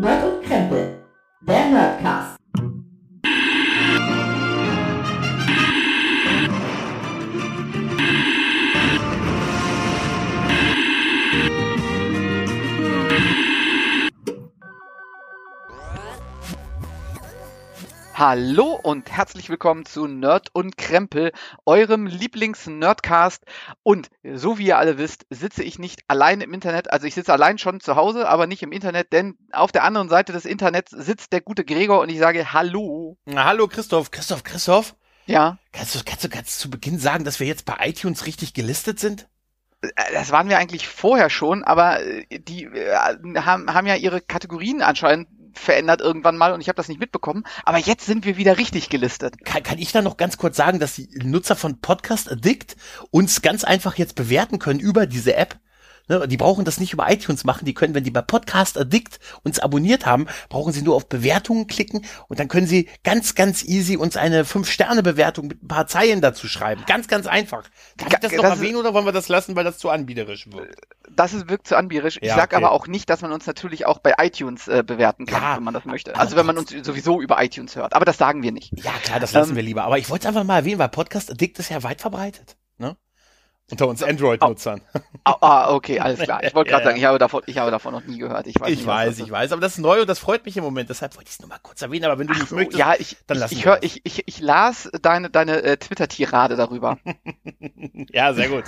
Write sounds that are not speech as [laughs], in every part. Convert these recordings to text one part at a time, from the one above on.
Nerd und Hallo und herzlich willkommen zu Nerd und Krempel, eurem Lieblings-Nerdcast. Und so wie ihr alle wisst, sitze ich nicht allein im Internet. Also ich sitze allein schon zu Hause, aber nicht im Internet, denn auf der anderen Seite des Internets sitzt der gute Gregor und ich sage Hallo. Na, hallo Christoph. Christoph, Christoph. Ja, Kannst du, kannst du ganz zu Beginn sagen, dass wir jetzt bei iTunes richtig gelistet sind? äh, das waren wir eigentlich vorher schon, aber äh, die äh, haben, haben ja ihre Kategorien anscheinend verändert irgendwann mal und ich habe das nicht mitbekommen. Aber jetzt sind wir wieder richtig gelistet. Kann, kann ich da noch ganz kurz sagen, dass die Nutzer von Podcast Addict uns ganz einfach jetzt bewerten können über diese App? Ne, die brauchen das nicht über iTunes machen. Die können, wenn die bei Podcast Addict uns abonniert haben, brauchen sie nur auf Bewertungen klicken und dann können sie ganz, ganz easy uns eine 5-Sterne-Bewertung mit ein paar Zeilen dazu schreiben. Ganz, ganz einfach. Darf ich das noch Das ist- erwähnen oder wollen wir das lassen, weil das zu anbiederisch wird? Das ist, wirkt zu anbierisch. Ich Ja, sag okay. aber auch nicht, dass man uns natürlich auch bei iTunes äh, bewerten kann, Ja, wenn man das möchte. Also wenn man uns sowieso über iTunes hört. Aber das sagen wir nicht. Ja, klar, das lassen Ähm, wir lieber. Aber ich wollte es einfach mal erwähnen, weil Podcast Addict ist ja weit verbreitet. Unter uns Android-Nutzern. Ah, ah, okay, alles klar. Ich wollte [laughs] gerade Ja, sagen, ich habe davon, ich habe davon noch nie gehört. Ich weiß, Ich nicht, weiß, ich weiß. Aber das ist neu und das freut mich im Moment. Deshalb wollte ich es nur mal kurz erwähnen. Aber wenn du Ach nicht so, möchtest, ja, ich, dann ich, lassen ich, hör, das. ich, ich, ich las deine, deine äh, Twitter-Tirade darüber. [laughs] ja, sehr gut.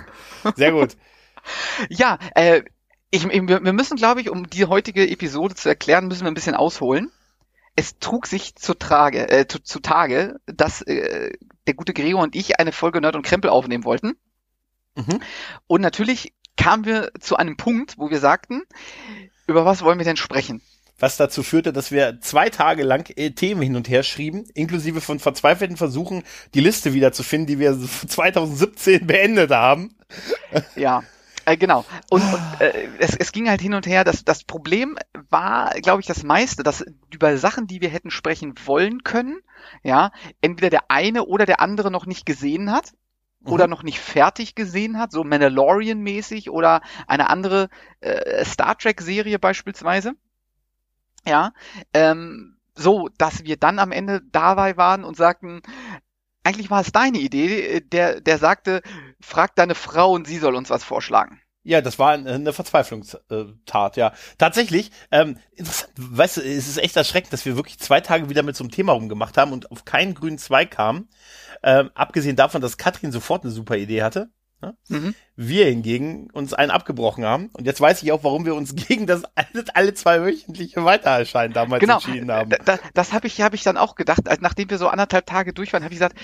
Sehr gut. [laughs] ja, äh, ich, ich, wir wir müssen, glaube ich, um die heutige Episode zu erklären, müssen wir ein bisschen ausholen. Es trug sich zu, Trage, äh, zu, zu Tage, dass äh, der gute Gregor und ich eine Folge Nerd und Krempel aufnehmen wollten. Mhm. Und natürlich kamen wir zu einem Punkt, wo wir sagten, über was wollen wir denn sprechen? Was dazu führte, dass wir zwei Tage lang äh, Themen hin und her schrieben, inklusive von verzweifelten Versuchen, die Liste wiederzufinden, die wir 2017 [laughs] beendet haben. Ja, äh, genau. Und, und [sighs] äh, es, es ging halt hin und her. Das, das Problem war, glaube ich, das meiste, dass über Sachen, die wir hätten sprechen wollen können, ja, entweder der eine oder der andere noch nicht gesehen hat oder Mhm. noch nicht fertig gesehen hat, so Mandalorian-mäßig oder eine andere äh, Star Trek-Serie beispielsweise. Ja, ähm, so, dass wir dann am Ende dabei waren und sagten, eigentlich war es deine Idee, äh, der, der sagte, frag deine Frau und sie soll uns was vorschlagen. Ja, das war eine eine Verzweiflungstat, ja. Tatsächlich, ähm, interessant, weißt du, es ist echt erschreckend, dass wir wirklich zwei Tage wieder mit so einem Thema rumgemacht haben und auf keinen grünen Zweig kamen. Ähm, abgesehen davon, dass Katrin sofort eine super Idee hatte. Ne? Mhm. Wir hingegen uns einen abgebrochen haben. Und jetzt weiß ich auch, warum wir uns [laughs] gegen das alle, alle zwei wöchentliche Weitererscheinen damals Genau, entschieden haben. Da, da, das habe ich, hab ich dann auch gedacht, als nachdem wir so anderthalb Tage durch waren, habe ich gesagt,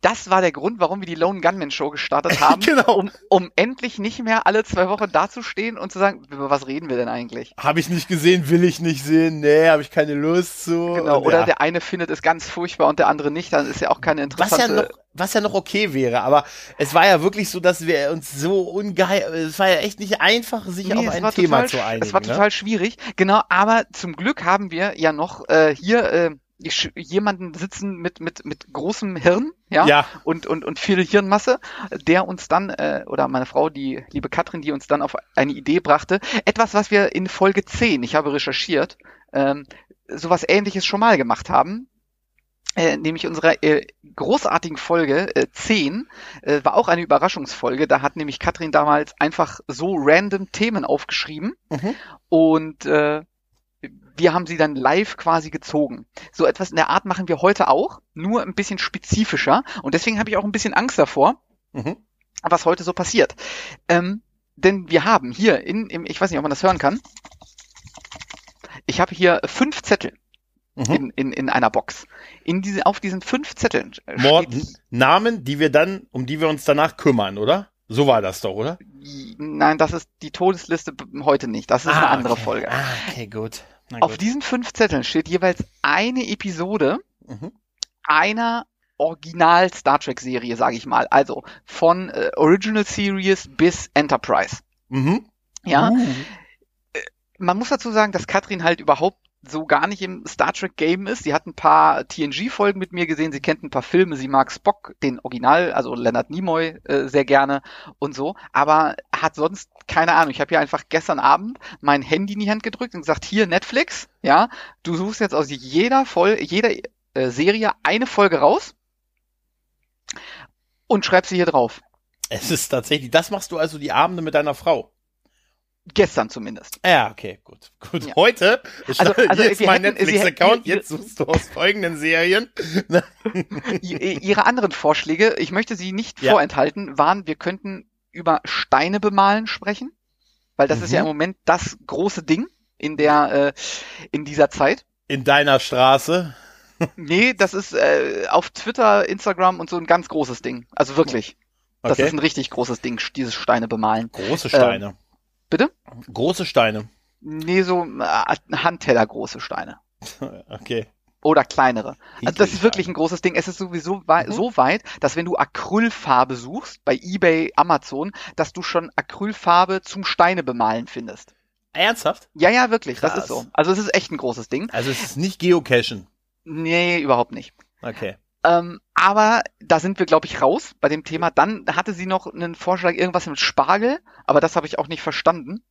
das war der Grund, warum wir die Lone Gunman Show gestartet [laughs] haben, Genau. um, um endlich nicht mehr alle zwei Wochen dazustehen und zu sagen, über was reden wir denn eigentlich? Habe ich nicht gesehen, will ich nicht sehen, nee, habe ich keine Lust zu. Genau, Und oder ja. der eine findet es ganz furchtbar und der andere nicht, dann ist ja auch keine was ja interessante... noch, was ja noch okay wäre, aber es war ja wirklich so, dass wir uns so ungeil, es war ja echt nicht einfach, sich Nee, auf ein Thema total, zu einigen. Es war ne? total schwierig, genau, aber zum Glück haben wir ja noch äh, hier äh, jemanden sitzen mit, mit, mit großem Hirn, ja, Ja. und, und, und viel Hirnmasse, der uns dann, äh, oder meine Frau, die liebe Katrin, die uns dann auf eine Idee brachte, etwas, was wir in Folge 10, ich habe recherchiert, ähm, sowas ähnliches schon mal gemacht haben. Äh, nämlich unsere äh, großartigen Folge äh, 10 äh, war auch eine Überraschungsfolge. Da hat nämlich Katrin damals einfach so random Themen aufgeschrieben Mhm. und äh, wir haben sie dann live quasi gezogen. So etwas in der Art machen wir heute auch, nur ein bisschen spezifischer. Und deswegen habe ich auch ein bisschen Angst davor, Mhm. was heute so passiert. Ähm, denn wir haben hier in, im, ich weiß nicht, ob man das hören kann. Ich habe hier fünf Zettel Mhm. in, in, in einer Box. In diese, auf diesen fünf Zetteln äh, Mord, Namen, die wir dann, um die wir uns danach kümmern, oder? So war das doch, oder? nein, das ist die Todesliste heute nicht. Das ist eine andere okay. Folge. Ah, okay, gut. Auf diesen fünf Zetteln steht jeweils eine Episode Mhm. einer Original Star Trek Serie, sage ich mal. Also von äh, Original Series bis Enterprise. Mhm. Ja, Uh. man muss dazu sagen, dass Katrin halt überhaupt so gar nicht im Star Trek Game ist. Sie hat ein paar TNG-Folgen mit mir gesehen, sie kennt ein paar Filme, sie mag Spock, den Original, also Leonard Nimoy, äh, sehr gerne und so, aber hat sonst keine Ahnung. Ich habe ihr einfach gestern Abend mein Handy in die Hand gedrückt und gesagt, hier Netflix, ja, du suchst jetzt aus jeder Folge, jeder äh, Serie eine Folge raus und schreibst sie hier drauf. Es ist tatsächlich, das machst du also die Abende mit deiner Frau. Gestern zumindest. Ja, okay, gut. Gut. Ja. Heute, Also- also, also ist wir mein Netflix-Account, jetzt suchst du aus folgenden Serien. [laughs] Ihre anderen Vorschläge, ich möchte sie nicht Ja. vorenthalten, waren, wir könnten über Steine bemalen sprechen, weil das ist Mhm. ja im Moment das große Ding in der äh, in dieser Zeit. In deiner Straße. Nee, das ist äh, auf Twitter, Instagram und so ein ganz großes Ding. Also wirklich. Das Okay. ist ein richtig großes Ding, dieses Steine bemalen. Große Steine. Bitte? Große Steine. Nee, so äh, Handteller große Steine. [laughs] Okay. Oder kleinere. Also das ist wirklich ein großes Ding. Es ist sowieso wei Mhm. so weit, dass wenn du Acrylfarbe suchst, bei eBay, Amazon, dass du schon Acrylfarbe zum Steine bemalen findest. Ernsthaft? Ja, ja, wirklich, das Krass. ist so. Also es ist echt ein großes Ding. Also es ist nicht Geocachen. Nee, überhaupt nicht. Okay. Ähm, aber da sind wir, glaube ich, raus bei dem Thema. Dann hatte sie noch einen Vorschlag, irgendwas mit Spargel, aber das habe ich auch nicht verstanden.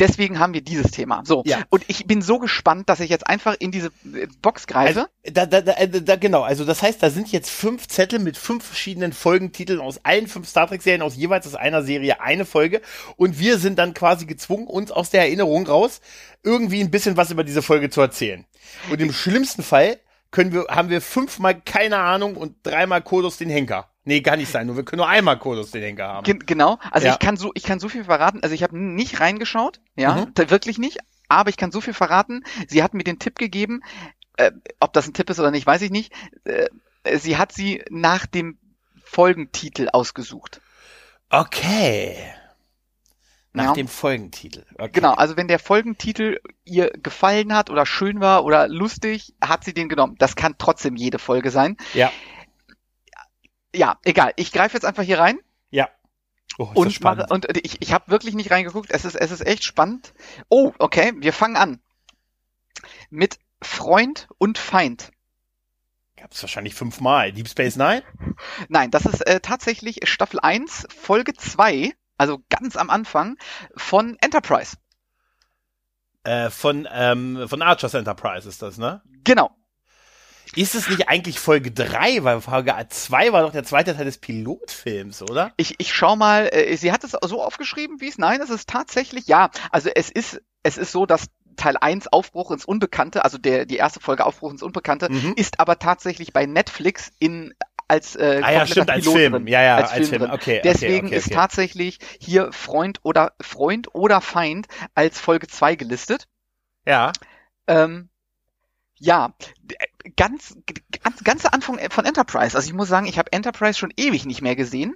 Deswegen haben wir dieses Thema. So, Ja. und ich bin so gespannt, dass ich jetzt einfach in diese äh, Box greife. Also, da, da, da, äh, da, genau, also das heißt, da sind jetzt fünf Zettel mit fünf verschiedenen Folgentiteln aus allen fünf Star Trek-Serien, aus jeweils aus einer Serie eine Folge. Und wir sind dann quasi gezwungen, uns aus der Erinnerung raus irgendwie ein bisschen was über diese Folge zu erzählen. Und im schlimmsten Fall können wir, haben wir fünfmal keine Ahnung und dreimal Kodos den Henker. Nee, kann nicht sein, nur wir können nur einmal Kodos den Henker haben. Gen genau, also Ja. ich kann so, ich kann so viel verraten. Also ich habe nicht reingeschaut, ja, Mhm. wirklich nicht. Aber ich kann so viel verraten. Sie hat mir den Tipp gegeben, äh, ob das ein Tipp ist oder nicht, weiß ich nicht. Äh, sie hat sie nach dem Folgentitel ausgesucht. Okay. Nach Ja. dem Folgentitel. Okay. Genau, also wenn der Folgentitel ihr gefallen hat oder schön war oder lustig, hat sie den genommen. Das kann trotzdem jede Folge sein. Ja. Ja, egal. Ich greife jetzt einfach hier rein Ja. Oh, und spannend. mache, und ich, ich habe wirklich nicht reingeguckt. Es ist, es ist echt spannend. Oh, okay, wir fangen an. Mit Freund und Feind. Gab's wahrscheinlich fünfmal. Deep Space Nine? Nein, das ist äh, tatsächlich Staffel 1, Folge 2, also ganz am Anfang von Enterprise. Äh, von, ähm, von Archer's Enterprise ist das, ne? Genau. Ist es nicht eigentlich Folge 3, weil Folge 2 war doch der zweite Teil des Pilotfilms, oder? Ich, ich schau mal, äh, sie hat es so aufgeschrieben, wie es, nein, es ist tatsächlich, ja, also es ist, es ist so, dass Teil 1 Aufbruch ins Unbekannte, also der, die erste Folge Aufbruch ins Unbekannte, Mhm. ist aber tatsächlich bei Netflix in, als, äh, Ah ja, stimmt, als Pilot Film. drin. Ja, ja, als, als Film, Film. Okay, Deswegen okay, ist okay. tatsächlich hier Freund oder, Freund oder Feind als Folge 2 gelistet. Ja. Ähm, ja, ganz, ganz, ganze Anfang von Enterprise. Also ich muss sagen, ich habe Enterprise schon ewig nicht mehr gesehen.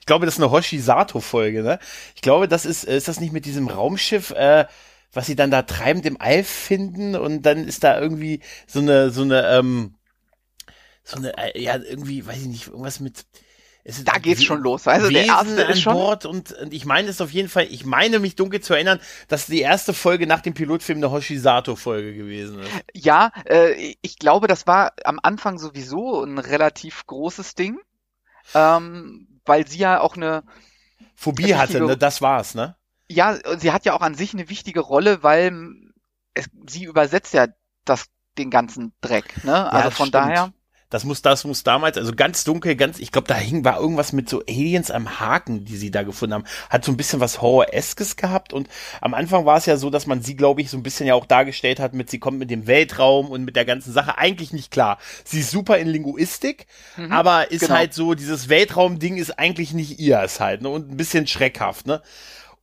Ich glaube, das ist eine Hoshi-Sato-Folge, ne? Ich glaube, das ist, ist das nicht mit diesem Raumschiff, äh, was sie dann da treibend im All finden und dann ist da irgendwie so eine, so eine, ähm, so eine, äh, ja, irgendwie, weiß ich nicht, irgendwas mit, Da geht's schon los. Also der Wesen erste an ist schon. Bord und, und ich meine es auf jeden Fall, ich meine mich dunkel zu erinnern, dass die erste Folge nach dem Pilotfilm eine Hoshi-Sato-Folge gewesen ist. Ja, äh, ich glaube, das war am Anfang sowieso ein relativ großes Ding, ähm, weil sie ja auch eine, Phobie Richtige- hatte, ne? Das war's, ne? ja, sie hat ja auch an sich eine wichtige Rolle, weil es, sie übersetzt ja das, den ganzen Dreck, ne? Also Ja, von stimmt. daher, Das muss, das muss damals, also ganz dunkel, ganz, ich glaube, da hing war irgendwas mit so Aliens am Haken, die sie da gefunden haben. Hat so ein bisschen was Horror-eskes gehabt und am Anfang war es ja so, dass man sie, glaube ich, so ein bisschen ja auch dargestellt hat mit, sie kommt mit dem Weltraum und mit der ganzen Sache eigentlich nicht klar. Sie ist super in Linguistik, Mhm, aber ist genau. halt so, dieses Weltraum-Ding ist eigentlich nicht ihr ist halt, ne, und ein bisschen schreckhaft, ne.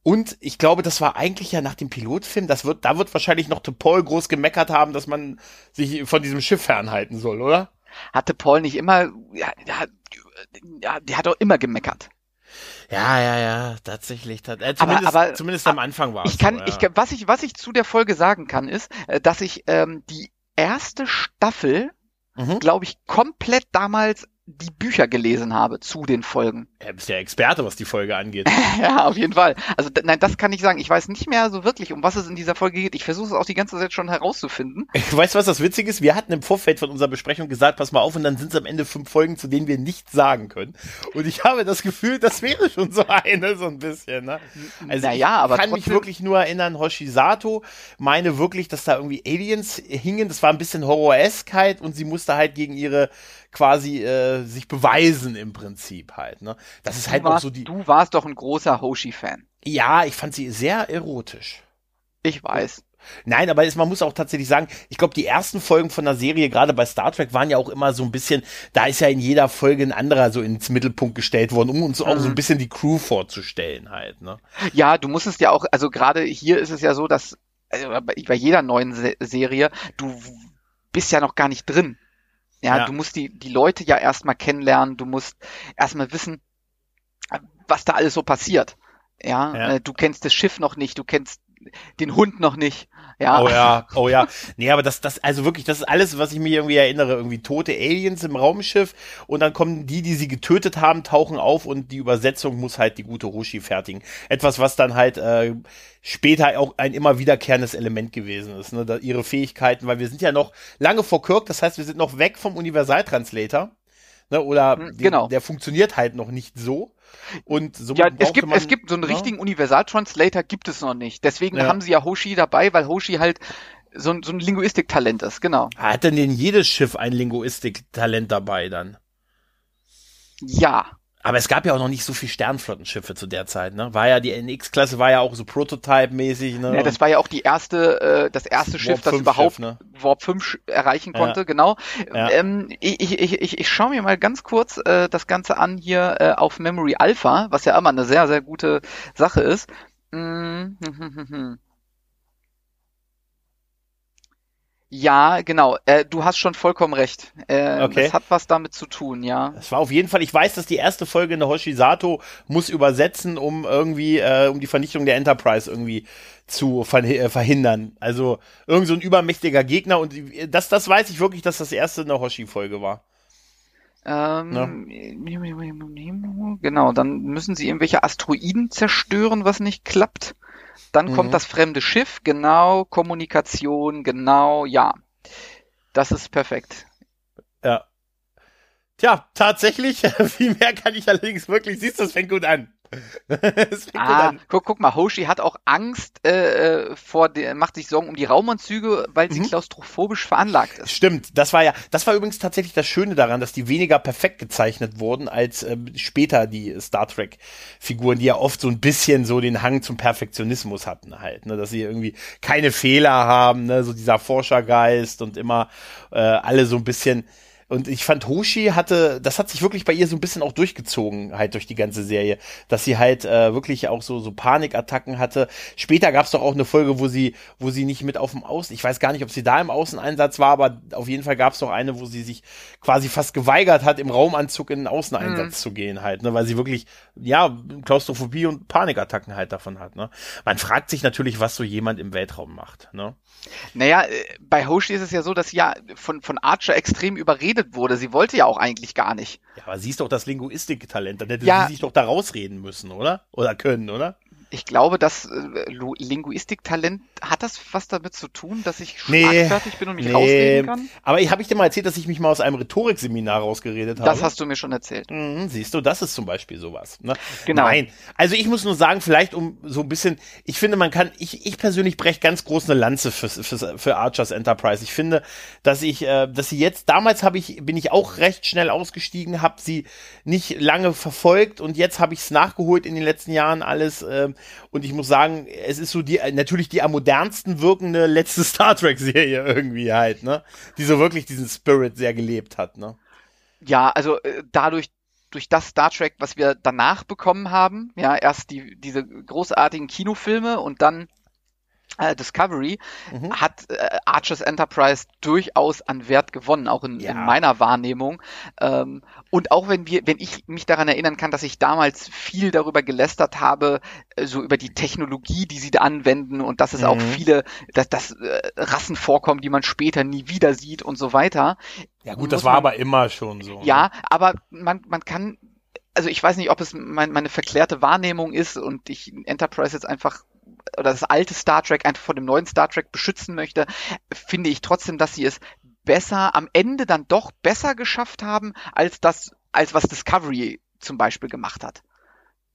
Und ich glaube, das war eigentlich ja nach dem Pilotfilm, das wird, da wird wahrscheinlich noch Paul groß gemeckert haben, dass man sich von diesem Schiff fernhalten soll, oder? Hatte Paul nicht immer, ja, ja, der hat auch immer gemeckert. Ja, ja, ja, tatsächlich. tat- Äh, zumindest, aber- zumindest am Anfang war es. Ich kann, so, ja. ich, was ich, was ich zu der Folge sagen kann, ist, äh, dass ich ähm, die erste Staffel, Mhm. glaube ich, komplett damals die Bücher gelesen habe zu den Folgen. Ja, bist ja Experte, was die Folge angeht. [laughs] ja, auf jeden Fall. Also nein, das kann ich sagen. Ich weiß nicht mehr so wirklich, um was es in dieser Folge geht. Ich versuche es auch die ganze Zeit schon herauszufinden. [laughs] Weißt du, was das Witzige ist? Wir hatten im Vorfeld von unserer Besprechung gesagt, pass mal auf, und dann sind es am Ende fünf Folgen, zu denen wir nichts sagen können. Und ich habe das Gefühl, das wäre schon so eine, so ein bisschen. Ne? Also naja, aber ich kann mich wirklich nur erinnern, Hoshisato meine wirklich, dass da irgendwie Aliens hingen. Das war ein bisschen Horror-Eskheit und sie musste halt gegen ihre quasi äh, sich beweisen im Prinzip halt. Ne? Das ist halt warst, auch so die. Du warst doch ein großer Hoshi-Fan. Ja, ich fand sie sehr erotisch. Ich weiß. Nein, aber man muss auch tatsächlich sagen, ich glaube, die ersten Folgen von der Serie, gerade bei Star Trek, waren ja auch immer so ein bisschen, da ist ja in jeder Folge ein anderer so ins Mittelpunkt gestellt worden, um uns mhm. auch so ein mhm. bisschen die Crew vorzustellen halt. Ne? Ja, du musstest ja auch, also gerade hier ist es ja so, dass also bei jeder neuen Se Serie, du bist ja noch gar nicht drin. Ja, ja, du musst die, die Leute ja erstmal kennenlernen, du musst erstmal wissen, was da alles so passiert. Ja, ja. Äh, du kennst das Schiff noch nicht, du kennst den Hund noch nicht. Ja. Oh ja, oh ja. Nee, aber das, das, also wirklich, das ist alles, was ich mir irgendwie erinnere. Irgendwie tote Aliens im Raumschiff und dann kommen die, die sie getötet haben, tauchen auf und die Übersetzung muss halt die gute Roshi fertigen. Etwas, was dann halt äh, später auch ein immer wiederkehrendes Element gewesen ist. Ne? Da, ihre Fähigkeiten, weil wir sind ja noch lange vor Kirk, das heißt, wir sind noch weg vom Universaltranslator. Ne? Oder hm, genau. Den, der funktioniert halt noch nicht so. Und so ja, es gibt, man, es gibt so einen ja? richtigen Universal-Translator gibt es noch nicht. Deswegen ja. haben sie ja Hoshi dabei, weil Hoshi halt so ein, so ein Linguistiktalent ist, genau. Hat denn jedes Schiff ein Linguistiktalent dabei dann? Ja. Aber es gab ja auch noch nicht so viel Sternflottenschiffe zu der Zeit, ne? War ja die NX-Klasse war ja auch so Prototype-mäßig, ne? Ja, das war ja auch die erste, äh, das erste Schiff, das überhaupt Schiff, ne? Warp 5 erreichen konnte, ja. genau. Ja. Ähm, ich, ich, ich, ich schaue mir mal ganz kurz äh, das Ganze an hier äh, auf Memory Alpha, was ja immer eine sehr, sehr gute Sache ist. Mm -hmm. Ja, genau. Äh, du hast schon vollkommen recht. Äh, okay. Das hat was damit zu tun, ja. Es war auf jeden Fall, ich weiß, dass die erste Folge in der Hoshisato muss übersetzen, um irgendwie, äh, um die Vernichtung der Enterprise irgendwie zu äh, verhindern. Also irgend so ein übermächtiger Gegner und das, das weiß ich wirklich, dass das erste in der Hoshi-Folge war. Ähm, ja. Genau, dann müssen sie irgendwelche Asteroiden zerstören, was nicht klappt. Dann mhm. kommt das fremde Schiff, genau, Kommunikation, genau, ja. Das ist perfekt. Ja. Tja, tatsächlich, [laughs] viel mehr kann ich allerdings wirklich, siehst du, es fängt gut an. [laughs] ah, guck, guck mal, Hoshi hat auch Angst äh, äh, vor der, macht sich Sorgen um die Raumanzüge, weil sie mhm. klaustrophobisch veranlagt ist. Stimmt, das war ja, das war übrigens tatsächlich das Schöne daran, dass die weniger perfekt gezeichnet wurden als äh, später die Star Trek Figuren, die ja oft so ein bisschen so den Hang zum Perfektionismus hatten halt, ne, dass sie irgendwie keine Fehler haben, ne, so dieser Forschergeist und immer äh, alle so ein bisschen und ich fand, Hoshi hatte, das hat sich wirklich bei ihr so ein bisschen auch durchgezogen, halt durch die ganze Serie, dass sie halt äh, wirklich auch so, so Panikattacken hatte. Später gab es doch auch eine Folge, wo sie, wo sie nicht mit auf dem Außen, ich weiß gar nicht, ob sie da im Außeneinsatz war, aber auf jeden Fall gab es doch eine, wo sie sich quasi fast geweigert hat, im Raumanzug in den Außeneinsatz mhm. zu gehen halt, ne, weil sie wirklich, ja, Klaustrophobie und Panikattacken halt davon hat, ne. Man fragt sich natürlich, was so jemand im Weltraum macht, ne. Naja, äh, bei Hoshi ist es ja so, dass sie ja von, von Archer extrem überredet wurde. Sie wollte ja auch eigentlich gar nicht. Ja, aber sie ist doch das Linguistiktalent. Dann hätte ja, sie sich doch da rausreden müssen, oder? Oder können, oder? Ich glaube, das äh, Linguistiktalent hat das was damit zu tun, dass ich schlagfertig nee, bin und mich nee. rausreden kann? Aber ich habe ich dir mal erzählt, dass ich mich mal aus einem Rhetorikseminar rausgeredet habe. Das hast du mir schon erzählt. Mhm, siehst du, das ist zum Beispiel sowas. Ne? Genau. Nein, also ich muss nur sagen, vielleicht um so ein bisschen, ich finde, man kann, ich, ich persönlich breche ganz groß eine Lanze für, für, für Archers Enterprise. Ich finde, dass ich, äh, dass sie jetzt, damals habe ich, bin ich auch recht schnell ausgestiegen, habe sie nicht lange verfolgt und jetzt habe ich es nachgeholt in den letzten Jahren alles. Äh, und ich muss sagen, es ist so die, natürlich die am modernsten wirkende letzte [laughs] Star Trek Serie irgendwie halt, ne? Die so wirklich diesen Spirit sehr gelebt hat, ne? Ja, also äh, dadurch, durch das Star Trek, was wir danach bekommen haben, ja, erst die, diese großartigen Kinofilme und dann äh, Discovery Mhm. hat äh, Archer's Enterprise durchaus an Wert gewonnen, auch in, Ja. in meiner Wahrnehmung. Ähm, und auch wenn wir, wenn ich mich daran erinnern kann, dass ich damals viel darüber gelästert habe, äh, so über die Technologie, die sie da anwenden und dass es auch Mhm. viele, dass, dass äh, Rassen vorkommen, die man später nie wieder sieht und so weiter. Ja Muss gut, das war man- aber immer schon so. ne? Ja, aber man, man kann, also ich weiß nicht, ob es mein, meine verklärte Wahrnehmung ist und ich Enterprise jetzt einfach oder das alte Star Trek einfach vor dem neuen Star Trek beschützen möchte, finde ich trotzdem, dass sie es besser, am Ende dann doch besser geschafft haben, als das, als was Discovery zum Beispiel gemacht hat.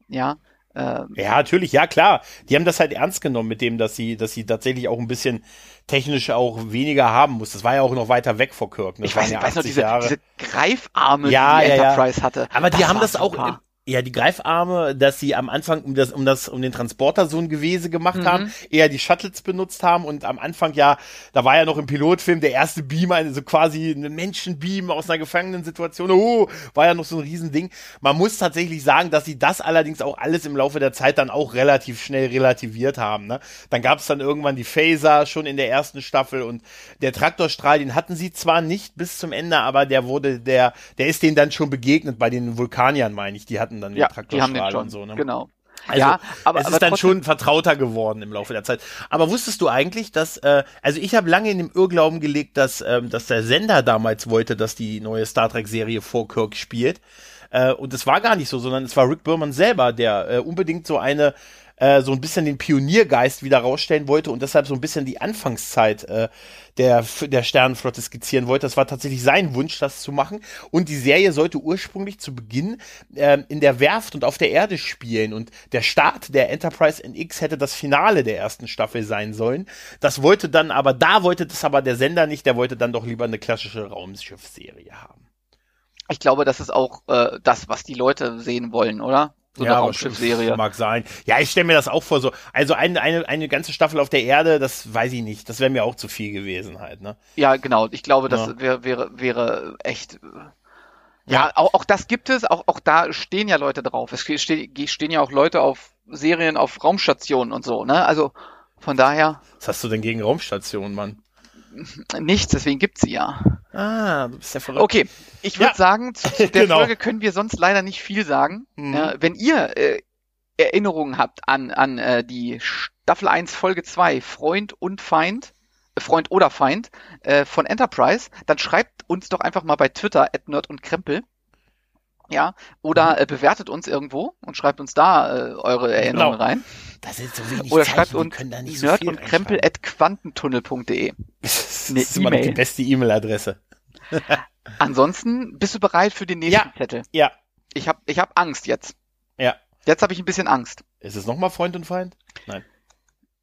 Ja. Ähm, Ja, natürlich, ja klar. Die haben das halt ernst genommen mit dem, dass sie, dass sie tatsächlich auch ein bisschen technisch auch weniger haben muss. Das war ja auch noch weiter weg vor Kirk. ne? Ich weiß, ja ich weiß noch, 80 diese, diese Greifarme, Ja, die die ja. Enterprise hatte. Aber die haben das auch, super. im, ja, die Greifarme, dass sie am Anfang um das, um das, um den Transporter so ein Gewese gemacht Mhm. haben, eher die Shuttles benutzt haben und am Anfang ja, da war ja noch im Pilotfilm der erste Beam, also quasi ein Menschenbeam aus einer Gefangenensituation, oh, war ja noch so ein Riesending. Man muss tatsächlich sagen, dass sie das allerdings auch alles im Laufe der Zeit dann auch relativ schnell relativiert haben, ne? Dann gab es dann irgendwann die Phaser schon in der ersten Staffel und der Traktorstrahl, den hatten sie zwar nicht bis zum Ende, aber der wurde, der, der ist denen dann schon begegnet bei den Vulkaniern, meine ich, die hatten dann den ja, die den Traktorstrahl und so, ne? Genau. Also, ja, aber, es ist aber dann schon vertrauter geworden im Laufe der Zeit. Aber wusstest du eigentlich, dass, äh, also ich habe lange in dem Irrglauben gelegt, dass, ähm, dass der Sender damals wollte, dass die neue Star Trek-Serie vor Kirk spielt. Äh, und es war gar nicht so, sondern es war Rick Berman selber, der äh, unbedingt so eine, äh, so ein bisschen den Pioniergeist wieder rausstellen wollte und deshalb so ein bisschen die Anfangszeit äh, der, der Sternenflotte skizzieren wollte. Das war tatsächlich sein Wunsch, das zu machen. Und die Serie sollte ursprünglich zu Beginn ähm, in der Werft und auf der Erde spielen. Und der Start der Enterprise NX hätte das Finale der ersten Staffel sein sollen. Das wollte dann aber, da wollte das aber der Sender nicht, der wollte dann doch lieber eine klassische Raumschiffserie haben. Ich glaube, das ist auch äh, das, was die Leute sehen wollen, oder? So eine Raumschiffserie. Mag sein. Ja, ich stelle mir das auch vor, so, also eine, eine, eine ganze Staffel auf der Erde, das weiß ich nicht. Das wäre mir auch zu viel gewesen halt, ne? Ja, genau. Ich glaube, das Ja. wäre wäre wäre echt. äh, Ja, auch, auch das gibt es. Auch auch da stehen ja Leute drauf. Es ste stehen ja auch Leute auf Serien auf Raumstationen und so. Ne? Also von daher Was hast du denn gegen Raumstationen, Mann? Nichts. Deswegen gibt's sie ja. Ah, du bist ja verrückt. Okay, ich würde Ja. sagen, zu, zu [laughs] der Genau. Folge können wir sonst leider nicht viel sagen. Mhm. Ja, wenn ihr äh, Erinnerungen habt an, an äh, die Staffel 1, Folge 2, Freund und Feind, äh, Freund oder Feind äh, von Enterprise, dann schreibt uns doch einfach mal bei Twitter, at Nerd und Krempel. Ja, oder Mhm. äh, bewertet uns irgendwo und schreibt uns da äh, eure Erinnerungen Genau. rein. Da sind so wenig Oder Zeichen, schreibt uns können da nicht so nerd und Krempel at quantentunnel.de. [laughs] Das ist immer noch die beste E-Mail-Adresse. [laughs] Ansonsten bist du bereit für den nächsten Ja. Zettel. Ja, Ich habe ich hab Angst jetzt. ja. Jetzt habe ich ein bisschen Angst. Ist es nochmal Freund und Feind? Nein.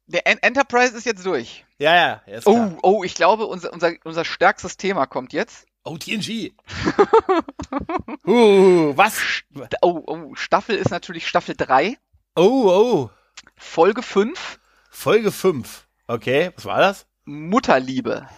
Der En Enterprise ist jetzt durch. Ja, ja, ist Oh, klar. oh, ich glaube, unser, unser, unser stärkstes Thema kommt jetzt. Oh, TNG. [laughs] uh, was? Oh, oh, Staffel ist natürlich Staffel 3, Oh, oh. Folge 5, Folge 5. Okay, was war das? Mutterliebe.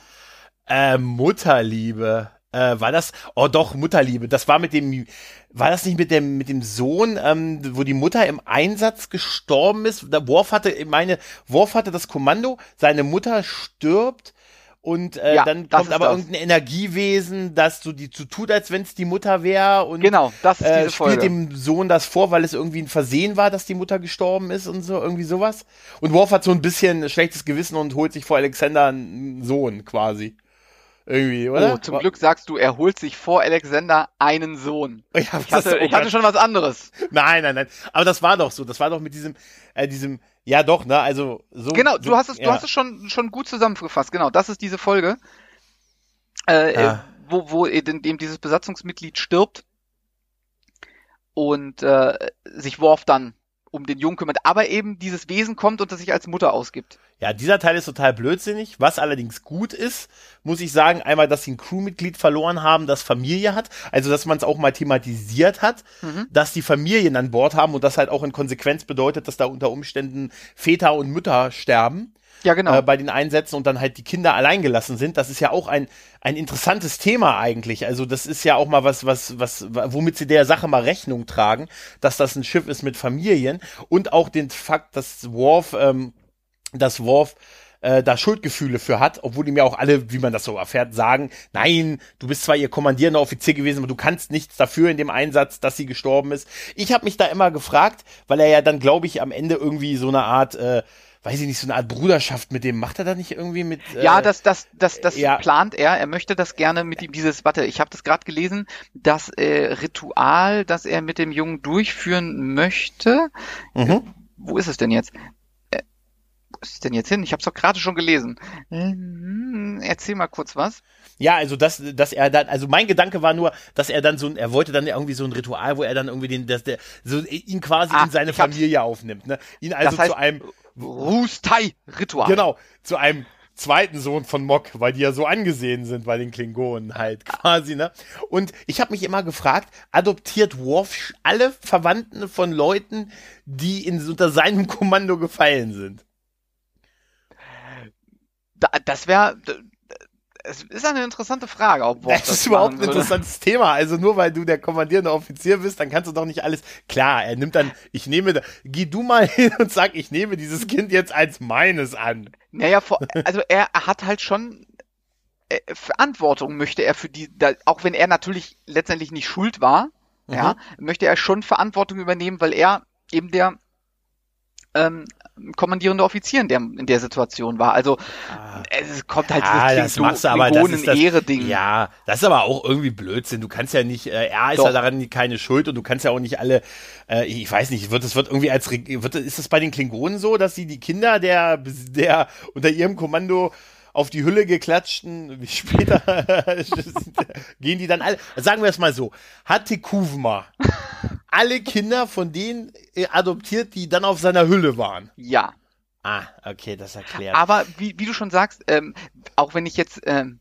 Äh, Mutterliebe. Äh, war das? Oh doch, Mutterliebe. Das war mit dem, war das nicht mit dem, mit dem Sohn, ähm, wo die Mutter im Einsatz gestorben ist? Der Worf hatte, meine, Worf hatte das Kommando, seine Mutter stirbt und äh, Ja, dann kommt aber das. irgendein Energiewesen, das so die so tut, als wenn es die Mutter wäre und Genau, das ist äh, diese spielt Folge. dem Sohn das vor, weil es irgendwie ein Versehen war, dass die Mutter gestorben ist und so, irgendwie sowas. Und Worf hat so ein bisschen schlechtes Gewissen und holt sich vor Alexander einen Sohn quasi. Irgendwie, oder? Oh, zum Glück sagst du, er holt sich vor Alexander einen Sohn. [laughs] Ja, Ich hatte, ich hatte schon was anderes. Nein, nein, nein. Aber das war doch so. Das war doch mit diesem, äh, diesem, ja doch, ne, also so. Genau, so, du hast es, du ja. hast es schon, schon gut zusammengefasst. Genau, das ist diese Folge, äh, Ja. äh, wo, wo eben eben dieses Besatzungsmitglied stirbt und äh, sich Worf dann um den Jungen kümmert, aber eben dieses Wesen kommt und das sich als Mutter ausgibt. Ja, dieser Teil ist total blödsinnig. Was allerdings gut ist, muss ich sagen, einmal, dass sie ein Crewmitglied verloren haben, das Familie hat. Also, dass man es auch mal thematisiert hat, Mhm. dass die Familien an Bord haben und das halt auch in Konsequenz bedeutet, dass da unter Umständen Väter und Mütter sterben. Ja, genau. äh, bei den Einsätzen und dann halt die Kinder allein gelassen sind. Das ist ja auch ein, ein interessantes Thema eigentlich. Also das ist ja auch mal was, was, was, womit sie der Sache mal Rechnung tragen, dass das ein Schiff ist mit Familien und auch den Fakt, dass Worf ähm, dass Worf äh, da Schuldgefühle für hat, obwohl ihm ja auch alle, wie man das so erfährt, sagen, nein, du bist zwar ihr kommandierender Offizier gewesen, aber du kannst nichts dafür in dem Einsatz, dass sie gestorben ist. Ich habe mich da immer gefragt, weil er ja dann, glaube ich, am Ende irgendwie so eine Art äh, weiß ich nicht, so eine Art Bruderschaft mit dem, macht er da nicht irgendwie mit? Äh, ja, das, das, das, das ja. plant er. Er möchte das gerne mit ihm, dieses, warte, ich habe das gerade gelesen, das äh, Ritual, das er mit dem Jungen durchführen möchte. Mhm. Wo ist es denn jetzt? Äh, wo ist es denn jetzt hin? Ich habe es doch gerade schon gelesen. Hm, erzähl mal kurz was. Ja, also dass, dass er dann, also mein Gedanke war nur, dass er dann so ein, er wollte dann irgendwie so ein Ritual, wo er dann irgendwie den, dass der, so ihn quasi ah, in seine Familie aufnimmt, ne? Ihn also das heißt, zu einem Rustai-Ritual. Genau, zu einem zweiten Sohn von Mok, weil die ja so angesehen sind bei den Klingonen halt [laughs] quasi, ne? Und ich habe mich immer gefragt, adoptiert Worf alle Verwandten von Leuten, die in, unter seinem Kommando gefallen sind? das wäre es ist eine interessante Frage, ob Worf das, das ist überhaupt ein interessantes Thema. Also nur weil du der kommandierende Offizier bist, dann kannst du doch nicht alles. Klar, er nimmt dann, ich nehme, geh du mal [laughs] hin und sag, ich nehme dieses Kind jetzt als meines an. Naja, vor, also er hat halt schon äh, Verantwortung möchte er für die, da, auch wenn er natürlich letztendlich nicht schuld war, mhm. ja, möchte er schon Verantwortung übernehmen, weil er eben der ähm, kommandierender Offizier in der, in der Situation war. Also ah. es kommt halt ah, dieses das machst du, aber das ist das, Ehre-Ding. Ja, das ist aber auch irgendwie Blödsinn. Du kannst ja nicht, äh, er ist Doch. ja daran keine Schuld und du kannst ja auch nicht alle, äh, ich weiß nicht, wird es wird irgendwie als wird, ist es bei den Klingonen so, dass sie die Kinder der der unter ihrem Kommando auf die Hülle geklatschten, wie [laughs] später [laughs] gehen die dann alle, sagen wir es mal so, hatte Kuvma alle Kinder von denen äh, adoptiert, die dann auf seiner Hülle waren. Ja. Ah, okay, das erklärt. Aber wie, wie du schon sagst, ähm, auch wenn ich jetzt, ähm,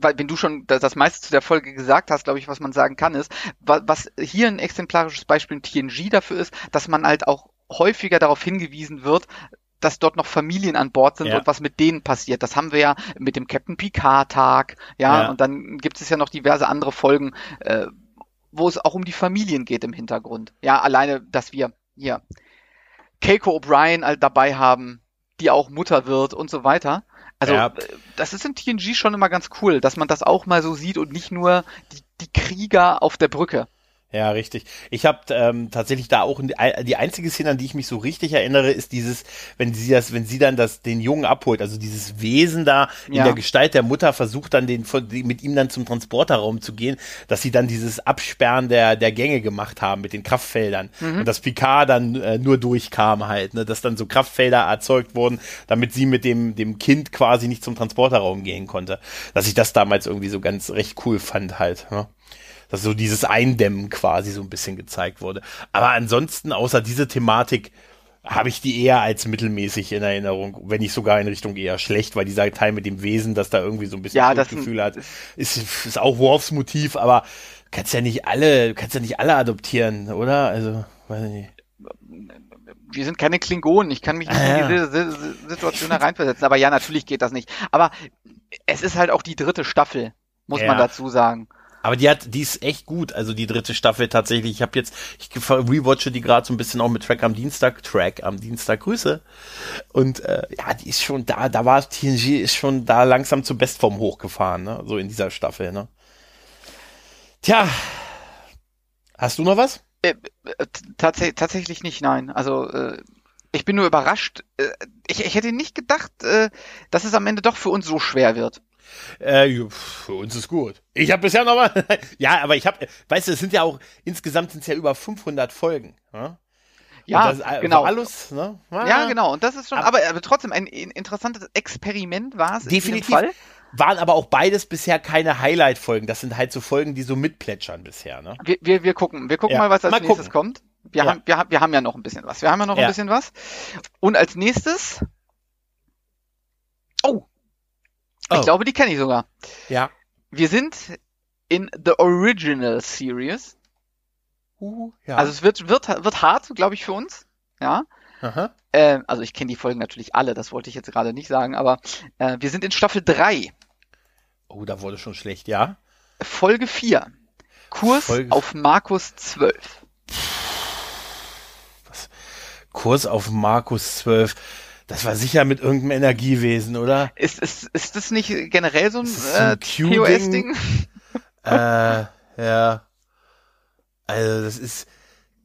weil wenn du schon das, das meiste zu der Folge gesagt hast, glaube ich, was man sagen kann, ist, was, was hier ein exemplarisches Beispiel in TNG dafür ist, dass man halt auch häufiger darauf hingewiesen wird, dass dort noch Familien an Bord sind ja. und was mit denen passiert. Das haben wir ja mit dem Captain Picard-Tag, ja, ja, und dann gibt es ja noch diverse andere Folgen, äh, wo es auch um die Familien geht im Hintergrund. Ja, alleine, dass wir hier Keiko O'Brien dabei haben, die auch Mutter wird und so weiter. Also ja. Äh, das ist in TNG schon immer ganz cool, dass man das auch mal so sieht und nicht nur die, die Krieger auf der Brücke. Ja, richtig. Ich habe ähm, tatsächlich da auch die einzige Szene, an die ich mich so richtig erinnere, ist dieses, wenn sie das, wenn sie dann das den Jungen abholt, also dieses Wesen da in ja. der Gestalt der Mutter versucht dann den mit ihm dann zum Transporterraum zu gehen, dass sie dann dieses Absperren der der Gänge gemacht haben mit den Kraftfeldern mhm. und dass Picard dann äh, nur durchkam halt, ne, dass dann so Kraftfelder erzeugt wurden, damit sie mit dem dem Kind quasi nicht zum Transporterraum gehen konnte. Dass ich das damals irgendwie so ganz recht cool fand halt. Ne? Dass so dieses Eindämmen quasi so ein bisschen gezeigt wurde. Aber ansonsten, außer diese Thematik, habe ich die eher als mittelmäßig in Erinnerung, wenn nicht sogar in Richtung eher schlecht, weil dieser Teil mit dem Wesen, das da irgendwie so ein bisschen ja, Gefühl hat, ist, ist auch Worfs Motiv, aber kannst ja nicht alle, kannst ja nicht alle adoptieren, oder? Also, weiß ich nicht. Wir sind keine Klingonen, ich kann mich nicht ah, in diese Situation hereinversetzen, aber ja, natürlich geht das nicht. Aber es ist halt auch die dritte Staffel, muss ja. man dazu sagen. Aber die hat, die ist echt gut. Also die dritte Staffel tatsächlich. Ich habe jetzt, ich rewatche die gerade so ein bisschen auch mit Track am Dienstag. Track am Dienstag. Grüße. Und äh, ja, die ist schon da. Da war TNG ist schon da langsam zur Bestform hochgefahren. Ne? So in dieser Staffel. Ne? Tja, hast du noch was? Äh, äh tats tatsächlich nicht. Nein. Also äh, ich bin nur überrascht. Äh, ich, ich hätte nicht gedacht, äh, dass es am Ende doch für uns so schwer wird. Äh, für uns ist gut. Ich habe bisher noch mal, [laughs] ja, aber ich habe, weißt du, es sind ja auch, insgesamt sind es ja über 500 Folgen. Ja, ja das, genau. Alles, ne? ah, ja, genau. Und das ist schon, aber, aber, trotzdem ein interessantes Experiment war es. Definitiv. Fall. Waren aber auch beides bisher keine Highlight-Folgen. Das sind halt so Folgen, die so mitplätschern bisher. Ne? Wir, wir, wir gucken, wir gucken ja. mal, was als mal nächstes gucken. kommt. Wir, ja. haben, wir, wir haben ja noch ein bisschen was. Wir haben ja noch ein bisschen was. Und als nächstes. Oh, Oh. Ich glaube, die kenne ich sogar. Ja. Wir sind in The Original Series. Uh, ja. Also es wird, wird, wird hart, glaube ich, für uns. Ja. Aha. Äh, also ich kenne die Folgen natürlich alle, das wollte ich jetzt gerade nicht sagen, aber äh, wir sind in Staffel 3. Oh, da wurde schon schlecht, ja. Folge 4. Kurs Folge... auf Markus 12. Kurs auf Markus 12. Das war sicher mit irgendeinem Energiewesen, oder? Ist, ist, ist das nicht generell so ein, ein äh, Q-Ding? TOS-Ding? [laughs] äh, ja. Also, das ist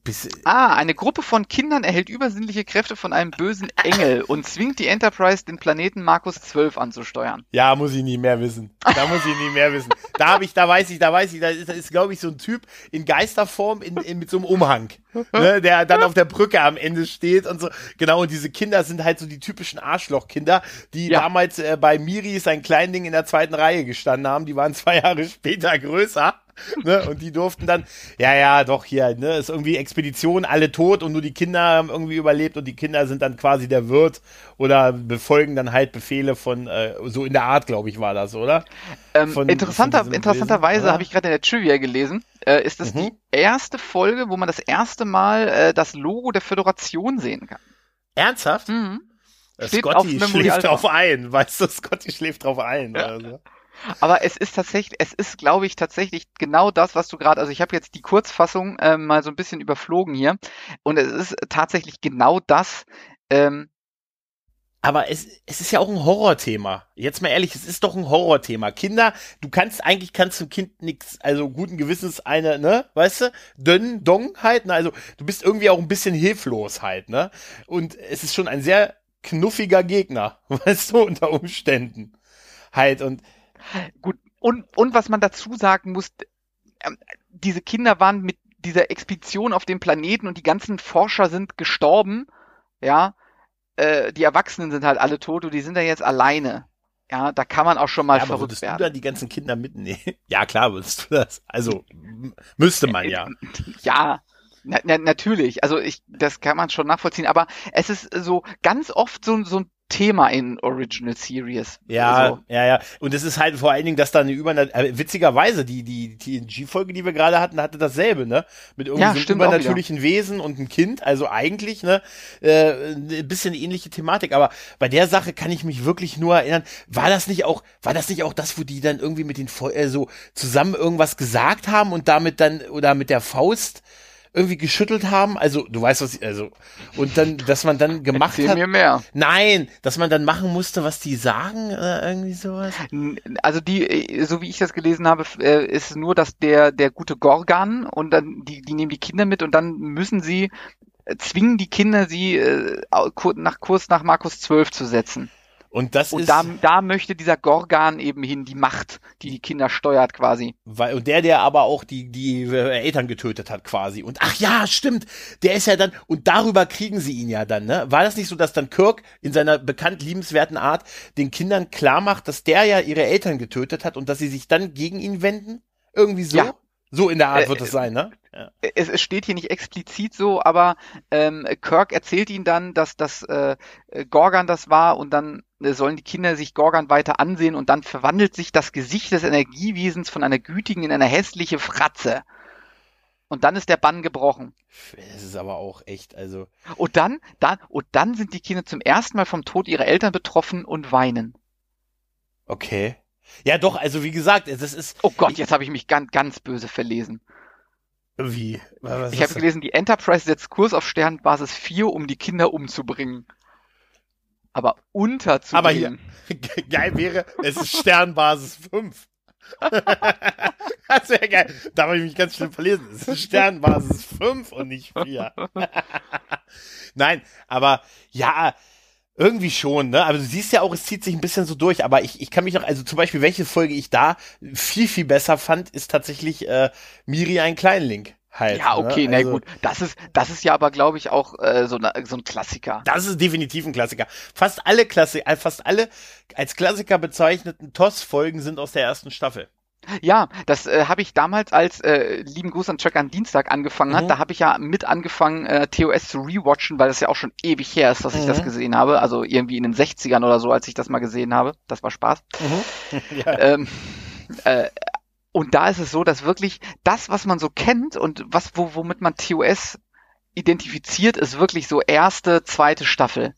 bis, Ah, eine Gruppe von Kindern erhält übersinnliche Kräfte von einem bösen Engel und zwingt die Enterprise, den Planeten Markus 12 anzusteuern. Ja, muss ich nie mehr wissen. Da muss ich nie mehr wissen. Da habe ich, da weiß ich, da weiß ich, da ist, da ist glaube ich, so ein Typ in Geisterform in, in, mit so einem Umhang, ne, der dann auf der Brücke am Ende steht und so. Genau, und diese Kinder sind halt so die typischen Arschlochkinder, die Ja. damals äh, bei Miri sein Kleinding in der zweiten Reihe gestanden haben. Die waren [laughs] zwei Jahre später größer. [laughs] Ne, und die durften dann, ja, ja, doch hier, ne, ist irgendwie Expedition, alle tot und nur die Kinder haben irgendwie überlebt und die Kinder sind dann quasi der Wirt oder befolgen dann halt Befehle von, äh, so in der Art, glaube ich, war das, oder? Ähm, Von- interessanter, von interessanterweise habe ich gerade in der Trivia gelesen, äh, ist das Mhm. die erste Folge, wo man das erste Mal äh, das Logo der Föderation sehen kann. Ernsthaft? Mhm. Äh, Steht auf Scotty Memory schläft drauf ein, weißt du, Scotty schläft drauf ein. Ja. Oder so. Aber es ist tatsächlich, es ist, glaube ich, tatsächlich genau das, was du gerade, also ich habe jetzt die Kurzfassung ähm, mal so ein bisschen überflogen hier und es ist tatsächlich genau das, ähm, Aber es, es ist ja auch ein Horrorthema. Jetzt mal ehrlich, es ist doch ein Horrorthema. Kinder, du kannst eigentlich kannst dem Kind nichts, also guten Gewissens eine, ne, weißt du, dünn, dong halt, ne, also du bist irgendwie auch ein bisschen hilflos halt, ne, und es ist schon ein sehr knuffiger Gegner, [laughs] weißt du, unter Umständen halt und Gut, und, und was man dazu sagen muss, ähm, diese Kinder waren mit dieser Expedition auf dem Planeten und die ganzen Forscher sind gestorben, ja, äh, die Erwachsenen sind halt alle tot und die sind da jetzt alleine. Ja, da kann man auch schon mal ja, aber verrückt würdest du werden. dann die ganzen Kinder mitnehmen? [laughs] Ja, klar würdest du das. Also, müsste man ja. [laughs] Ja, na, na, natürlich. Also ich, das kann man schon nachvollziehen. Aber es ist so ganz oft so, so ein Thema in Original Series. Ja, So. ja, ja. Und es ist halt vor allen Dingen, dass da eine über äh, witzigerweise die die TNG-Folge, die wir gerade hatten, hatte dasselbe, ne? Mit irgendwie Ja, so übernatürlichen Wesen und einem Kind. Also eigentlich ne, äh, ein bisschen ähnliche Thematik. Aber bei der Sache kann ich mich wirklich nur erinnern. War das nicht auch, war das nicht auch das, wo die dann irgendwie mit den Feu- äh, so zusammen irgendwas gesagt haben und damit dann oder mit der Faust irgendwie geschüttelt haben? Also du weißt was, ich, also und dann, dass man dann gemacht Erzähl hat. mir mehr. Nein, dass man dann machen musste, was die sagen oder irgendwie sowas. Also die, äh, so wie ich das gelesen habe, äh, ist nur, dass der, der gute Gorgan und dann, die, die nehmen die Kinder mit und dann müssen sie, äh, zwingen die Kinder sie, äh, nach Kurs nach Markus 12 zu setzen. Und das Und ist, da, da möchte dieser Gorgan eben hin, die Macht, die die Kinder steuert quasi. weil, und der, der aber auch die, die äh, Eltern getötet hat quasi. Und ach ja, stimmt, der ist ja dann, und darüber kriegen sie ihn ja dann, ne? War das nicht so, dass dann Kirk in seiner bekannt liebenswerten Art den Kindern klar macht, dass der ja ihre Eltern getötet hat und dass sie sich dann gegen ihn wenden? Irgendwie so? Ja. So in der Art Äh, wird es sein, ne? Ja. es, es steht hier nicht explizit so, aber ähm, Kirk erzählt ihnen dann, dass das äh, äh, Gorgan das war und dann äh, sollen die Kinder sich Gorgan weiter ansehen und dann verwandelt sich das Gesicht des Energiewesens von einer gütigen in eine hässliche Fratze. Und dann ist der Bann gebrochen. Es ist aber auch echt, also. Und dann, dann, und dann sind die Kinder zum ersten Mal vom Tod ihrer Eltern betroffen und weinen. Okay. Ja, doch, also wie gesagt, das ist. Oh Gott, jetzt habe ich mich ganz, ganz böse verlesen. Wie? Was Ich habe das? gelesen, die Enterprise setzt Kurs auf Sternbasis 4, um die Kinder umzubringen. Aber unterzubringen. Aber [laughs] geil wäre, es ist Sternbasis 5. [laughs] das wäre geil. Da habe ich mich ganz schlimm verlesen. Es ist Sternbasis 5 und nicht 4. [laughs] Nein, aber ja, irgendwie schon, ne? Aber du siehst ja auch, es zieht sich ein bisschen so durch. Aber ich, ich kann mich noch, also zum Beispiel, welche Folge ich da viel, viel besser fand, ist tatsächlich äh, Miri ein Kleinlink. Halt, Ja, okay, ne? na Also- gut. Das ist, das ist ja aber, glaube ich, auch äh, so, ne, so ein Klassiker. Das ist definitiv ein Klassiker. Fast alle Klassiker, fast alle als Klassiker bezeichneten TOS-Folgen sind aus der ersten Staffel. Ja, das äh, habe ich damals, als äh, lieben Gruß an Chuck an Dienstag angefangen hat, Mhm. da habe ich ja mit angefangen, äh, TOS zu rewatchen, weil das ja auch schon ewig her ist, dass ich das Mhm. gesehen habe. Also irgendwie in den 60ern oder so, als ich das mal gesehen habe. Das war Spaß. [laughs] ja. Ähm, äh, und da ist es so, dass wirklich das, was man so kennt und was, wo, womit man TOS identifiziert, ist wirklich so erste, zweite Staffel.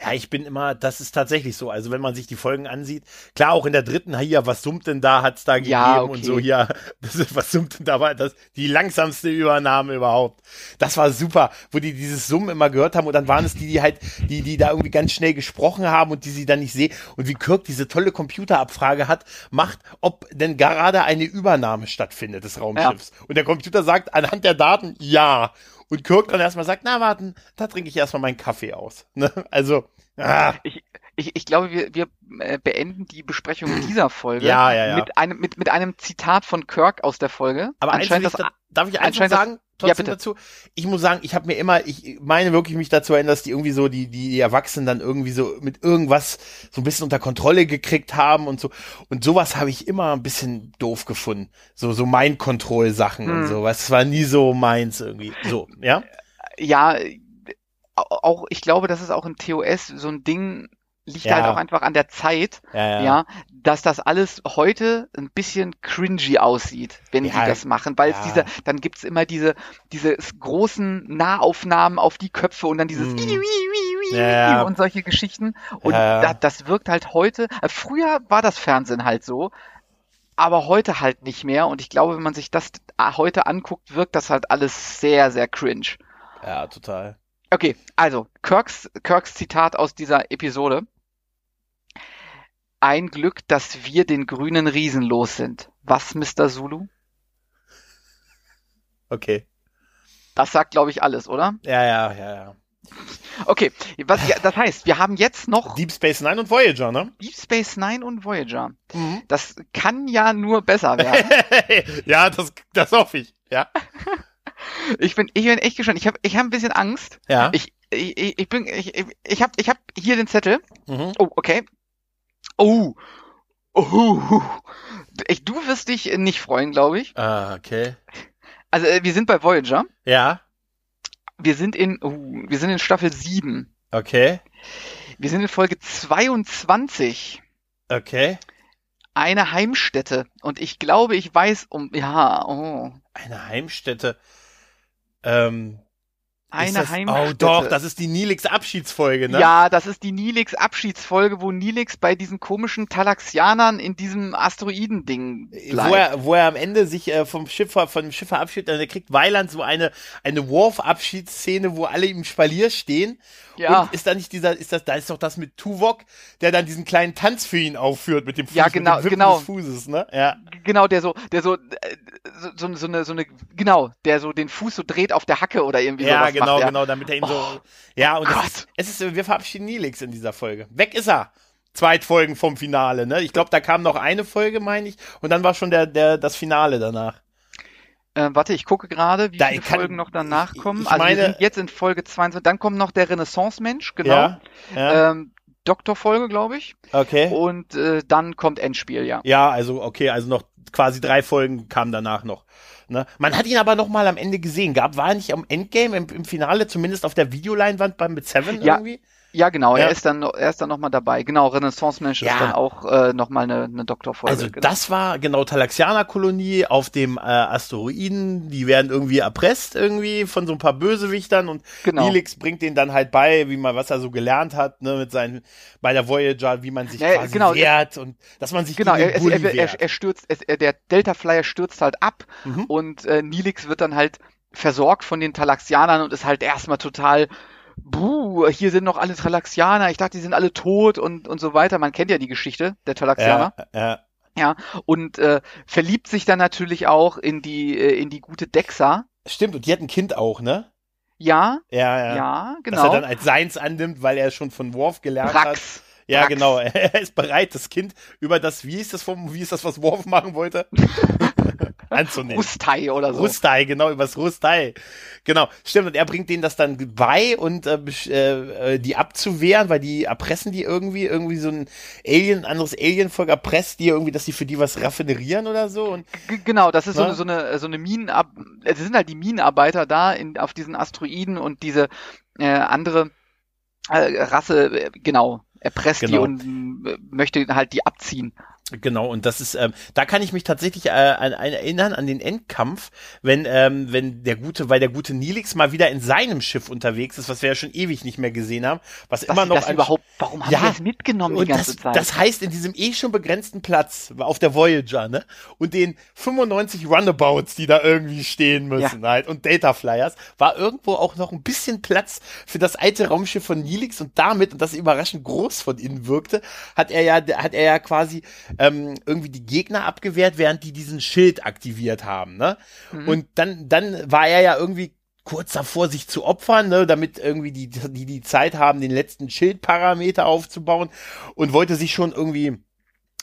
Ja, ich bin immer, das ist tatsächlich so. Also wenn man sich die Folgen ansieht, klar auch in der dritten, hier, was summt denn da, hat's da gegeben Ja, okay. und so, ja, [laughs] das ist, was summt denn da, war das die langsamste Übernahme überhaupt. Das war super, wo die dieses Summen immer gehört haben und dann waren es die, die halt, die, die da irgendwie ganz schnell gesprochen haben und die sie dann nicht sehen und wie Kirk diese tolle Computerabfrage hat, macht, ob denn gerade eine Übernahme stattfindet des Raumschiffs. Und der Computer sagt anhand der Daten ja. Und Kirk dann erstmal sagt, na warten, da trinke ich erstmal meinen Kaffee aus. Ne? Also, ah, Ich, ich, ich glaube, wir, wir äh, beenden die Besprechung [clears throat] dieser Folge Ja, ja, ja. mit einem mit, mit einem Zitat von Kirk aus der Folge. aber anscheinend ich, das da, darf ich anscheinend sagen? Ja, Trotzdem bitte. dazu. Ich muss sagen, ich habe mir immer, ich meine wirklich mich dazu erinnern, dass die irgendwie so die die Erwachsenen dann irgendwie so mit irgendwas so ein bisschen unter Kontrolle gekriegt haben und so und sowas habe ich immer ein bisschen doof gefunden. So so Mind Control Sachen und Hm. sowas. Das war nie so meins irgendwie. So, ja? ja, au- auch ich glaube, das ist auch in TOS so ein Ding, liegt Ja. halt auch einfach an der Zeit, Ja, ja, dass das alles heute ein bisschen cringy aussieht, wenn Ja, sie das machen, weil es ja. diese, dann gibt's immer diese, diese großen Nahaufnahmen auf die Köpfe und dann dieses Ja, ja. und solche Geschichten und Ja, ja. da, das wirkt halt heute, äh, früher war das Fernsehen halt so, aber heute halt nicht mehr und ich glaube, wenn man sich das äh, heute anguckt, wirkt das halt alles sehr, sehr cringe. Ja, total. Okay, also Kirks, Kirks Zitat aus dieser Episode. Ein Glück, dass wir den grünen Riesen los sind. Was, Mr. Zulu? Okay. Das sagt, glaube ich, alles, oder? Ja, ja, ja, ja. Okay, was, ja, das heißt, wir haben jetzt noch Deep Space Nine und Voyager, ne? Deep Space Nine und Voyager. Mhm. Das kann ja nur besser werden. [laughs] ja, das, das hoffe ich. Ja. [laughs] Ich bin, ich bin echt gespannt. Ich habe ich hab ein bisschen Angst. Ja. Ich, ich, ich bin, ich, ich- ich habe ich hab hier den Zettel. Mhm. Oh, okay. Oh. Oh. Ich, du wirst dich nicht freuen, glaube ich. Ah, okay. Also äh, wir sind bei Voyager. Ja. Wir sind in, oh, wir sind in Staffel 7. Okay. Wir sind in Folge 22. Okay. Eine Heimstätte. Und ich glaube, ich weiß um, ja, oh. Eine Heimstätte. Ähm, Eine das, Heimstätte. Oh doch, das ist die Nilix Abschiedsfolge, ne? Ja, das ist die Nilix Abschiedsfolge, wo Nilix bei diesen komischen Talaxianern in diesem Asteroidending bleibt. Wo er, wo er am Ende sich äh, vom Schiff dem Schiff verabschiedet, dann kriegt Weiland so eine eine Worf-Abschiedsszene, wo alle im Spalier stehen. Ja. Und ist da nicht dieser, ist das, da ist doch das mit Tuvok, der dann diesen kleinen Tanz für ihn aufführt mit dem Fuß, Ja, genau, mit dem Wippen genau. des Fußes, ne? Ja. Genau, der so, der so, äh, so, so, so eine, so eine, genau, der so den Fuß so dreht auf der Hacke oder irgendwie Ja, sowas genau, macht, ja. genau, damit er ihn Oh, so. Ja, und es Gott. ist, es ist, wir verabschieden Nilix in dieser Folge. Weg ist er. Zweitfolgen vom Finale, ne? Ich glaube, da kam noch eine Folge, meine ich, und dann war schon der, der, das Finale danach. Äh, warte, ich gucke gerade, wie Da, viele ich kann- Folgen noch danach ich- kommen. ich also wir meine- sind jetzt in Folge 22, dann kommt noch der Renaissance-Mensch, genau. Ja, ja, Ähm, Doktorfolge, glaube ich. okay. Und äh, dann kommt Endspiel, ja. Ja, also, okay, also noch quasi drei Folgen kamen danach noch. Ne? Man hat ihn aber noch mal am Ende gesehen. Gab, war er nicht am Endgame, im, im Finale, zumindest auf der Videoleinwand beim mit Seven Ja. irgendwie? Ja, genau, Ja. er ist dann, er ist dann nochmal dabei. Genau, Renaissance-Mensch Ja. ist dann auch äh, nochmal eine, eine Doktorfolge. Also genau. das war genau Talaxianer-Kolonie auf dem äh, Asteroiden. Die werden irgendwie erpresst irgendwie von so ein paar Bösewichtern und Genau. Helix bringt denen dann halt bei, wie man was er so gelernt hat, ne, mit seinen bei der Voyager, wie man sich Ja, quasi genau, wehrt und dass man sich Genau, er, er, er, er stürzt, er, der Delta Flyer stürzt halt ab Mhm. und äh, Nilix wird dann halt versorgt von den Talaxianern und ist halt erstmal total, buh, hier sind noch alle Talaxianer, ich dachte, die sind alle tot und, und so weiter. Man kennt ja die Geschichte der Talaxianer. ja, ja. Und äh, verliebt sich dann natürlich auch in die, äh, in die gute Dexa. Stimmt, und die hat ein Kind auch, ne? Ja, Ja, ja, ja. Dass genau. er dann als seins annimmt, weil er schon von Worf gelernt hat. Prax. Ja, Prax. genau. [laughs] Er ist bereit, das Kind über das, wie ist das vom, wie ist das, was Worf machen wollte? [laughs] [laughs] anzunehmen. Rustai oder so. Rustai, genau, übers Rustai. Genau, stimmt. Und er bringt denen das dann bei und äh, äh, äh, die abzuwehren, weil die erpressen die irgendwie, irgendwie so ein Alien, ein anderes Alienvolk erpresst die irgendwie, dass die für die was raffinerieren oder so. Und G genau, das ist so Ne? eine, so eine, so eine Minenab es sind halt die Minenarbeiter da in, auf diesen Asteroiden und diese äh, andere äh, Rasse, äh, genau, erpresst die Genau. und äh, möchte halt die abziehen. Genau, und das ist, ähm, da kann ich mich tatsächlich äh, an, an erinnern an den Endkampf, wenn, ähm, wenn der gute, weil der gute Nilix mal wieder in seinem Schiff unterwegs ist, was wir ja schon ewig nicht mehr gesehen haben, was Dass immer noch das ein- überhaupt, warum haben Ja, sie das mitgenommen die ganze das, Zeit? das heißt, in diesem eh schon begrenzten Platz auf der Voyager, ne? Und den 95 Runabouts, die da irgendwie stehen müssen, halt, und Data Flyers, war irgendwo auch noch ein bisschen Platz für das alte Raumschiff von Nilix und damit, und das überraschend groß von innen wirkte, hat er ja, hat er ja quasi ähm, irgendwie die Gegner abgewehrt, während die diesen Schild aktiviert haben, ne? Und dann, dann war er ja irgendwie kurz davor, sich zu opfern, ne, damit irgendwie die, die die Zeit haben, den letzten Schildparameter aufzubauen und wollte sich schon irgendwie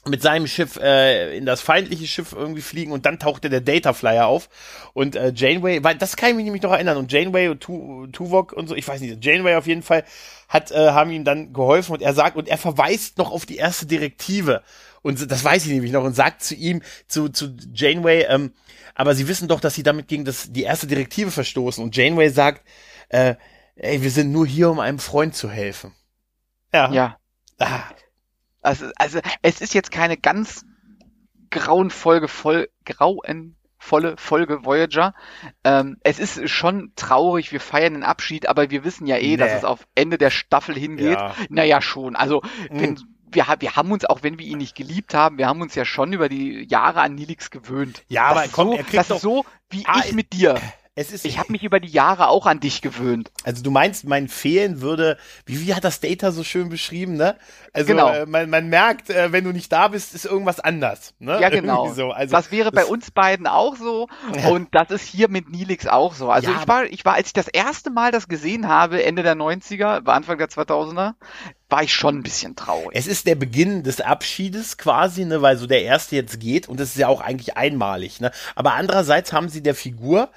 mit seinem Schiff äh, in das feindliche Schiff irgendwie fliegen und dann tauchte der Data Flyer auf und äh, Janeway, weil das kann ich mich nämlich noch erinnern und Janeway und tu, Tuvok und so, ich weiß nicht, Janeway auf jeden Fall hat äh, haben ihm dann geholfen und er sagt und er verweist noch auf die erste Direktive und das weiß ich nämlich noch und sagt zu ihm zu zu Janeway, ähm, aber sie wissen doch, dass sie damit gegen das die erste Direktive verstoßen und Janeway sagt, äh, ey, wir sind nur hier, um einem Freund zu helfen. Ja. ja. Ah, Also, also es ist jetzt keine ganz grauenvolle voll, grauenvolle Folge Voyager. Ähm, es ist schon traurig, wir feiern den Abschied, aber wir wissen ja eh, Nee. dass es auf Ende der Staffel hingeht. Ja. Naja, schon. Also, wenn, Mhm. Wir, wir haben uns, auch wenn wir ihn nicht geliebt haben, wir haben uns ja schon über die Jahre an Nilix gewöhnt. Ja, aber das ist komm, so, er kriegt das doch- ist so wie Ah, ich mit dir. Ich habe mich über die Jahre auch an dich gewöhnt. Also du meinst, mein Fehlen würde, wie, wie hat das Data so schön beschrieben, ne? Also Genau. äh, man, man merkt, äh, wenn du nicht da bist, ist irgendwas anders. Ne? Ja, genau. So. Also, das wäre bei das- uns beiden auch so [laughs] Ja. und das ist hier mit Nilix auch so. Also Ja, ich war, ich war, als ich das erste Mal das gesehen habe, Ende der 90er, war Anfang der 2000er, war ich schon ein bisschen traurig. Es ist der Beginn des Abschiedes quasi, ne, weil so der erste jetzt geht und das ist ja auch eigentlich einmalig, ne? Aber andererseits haben sie der Figur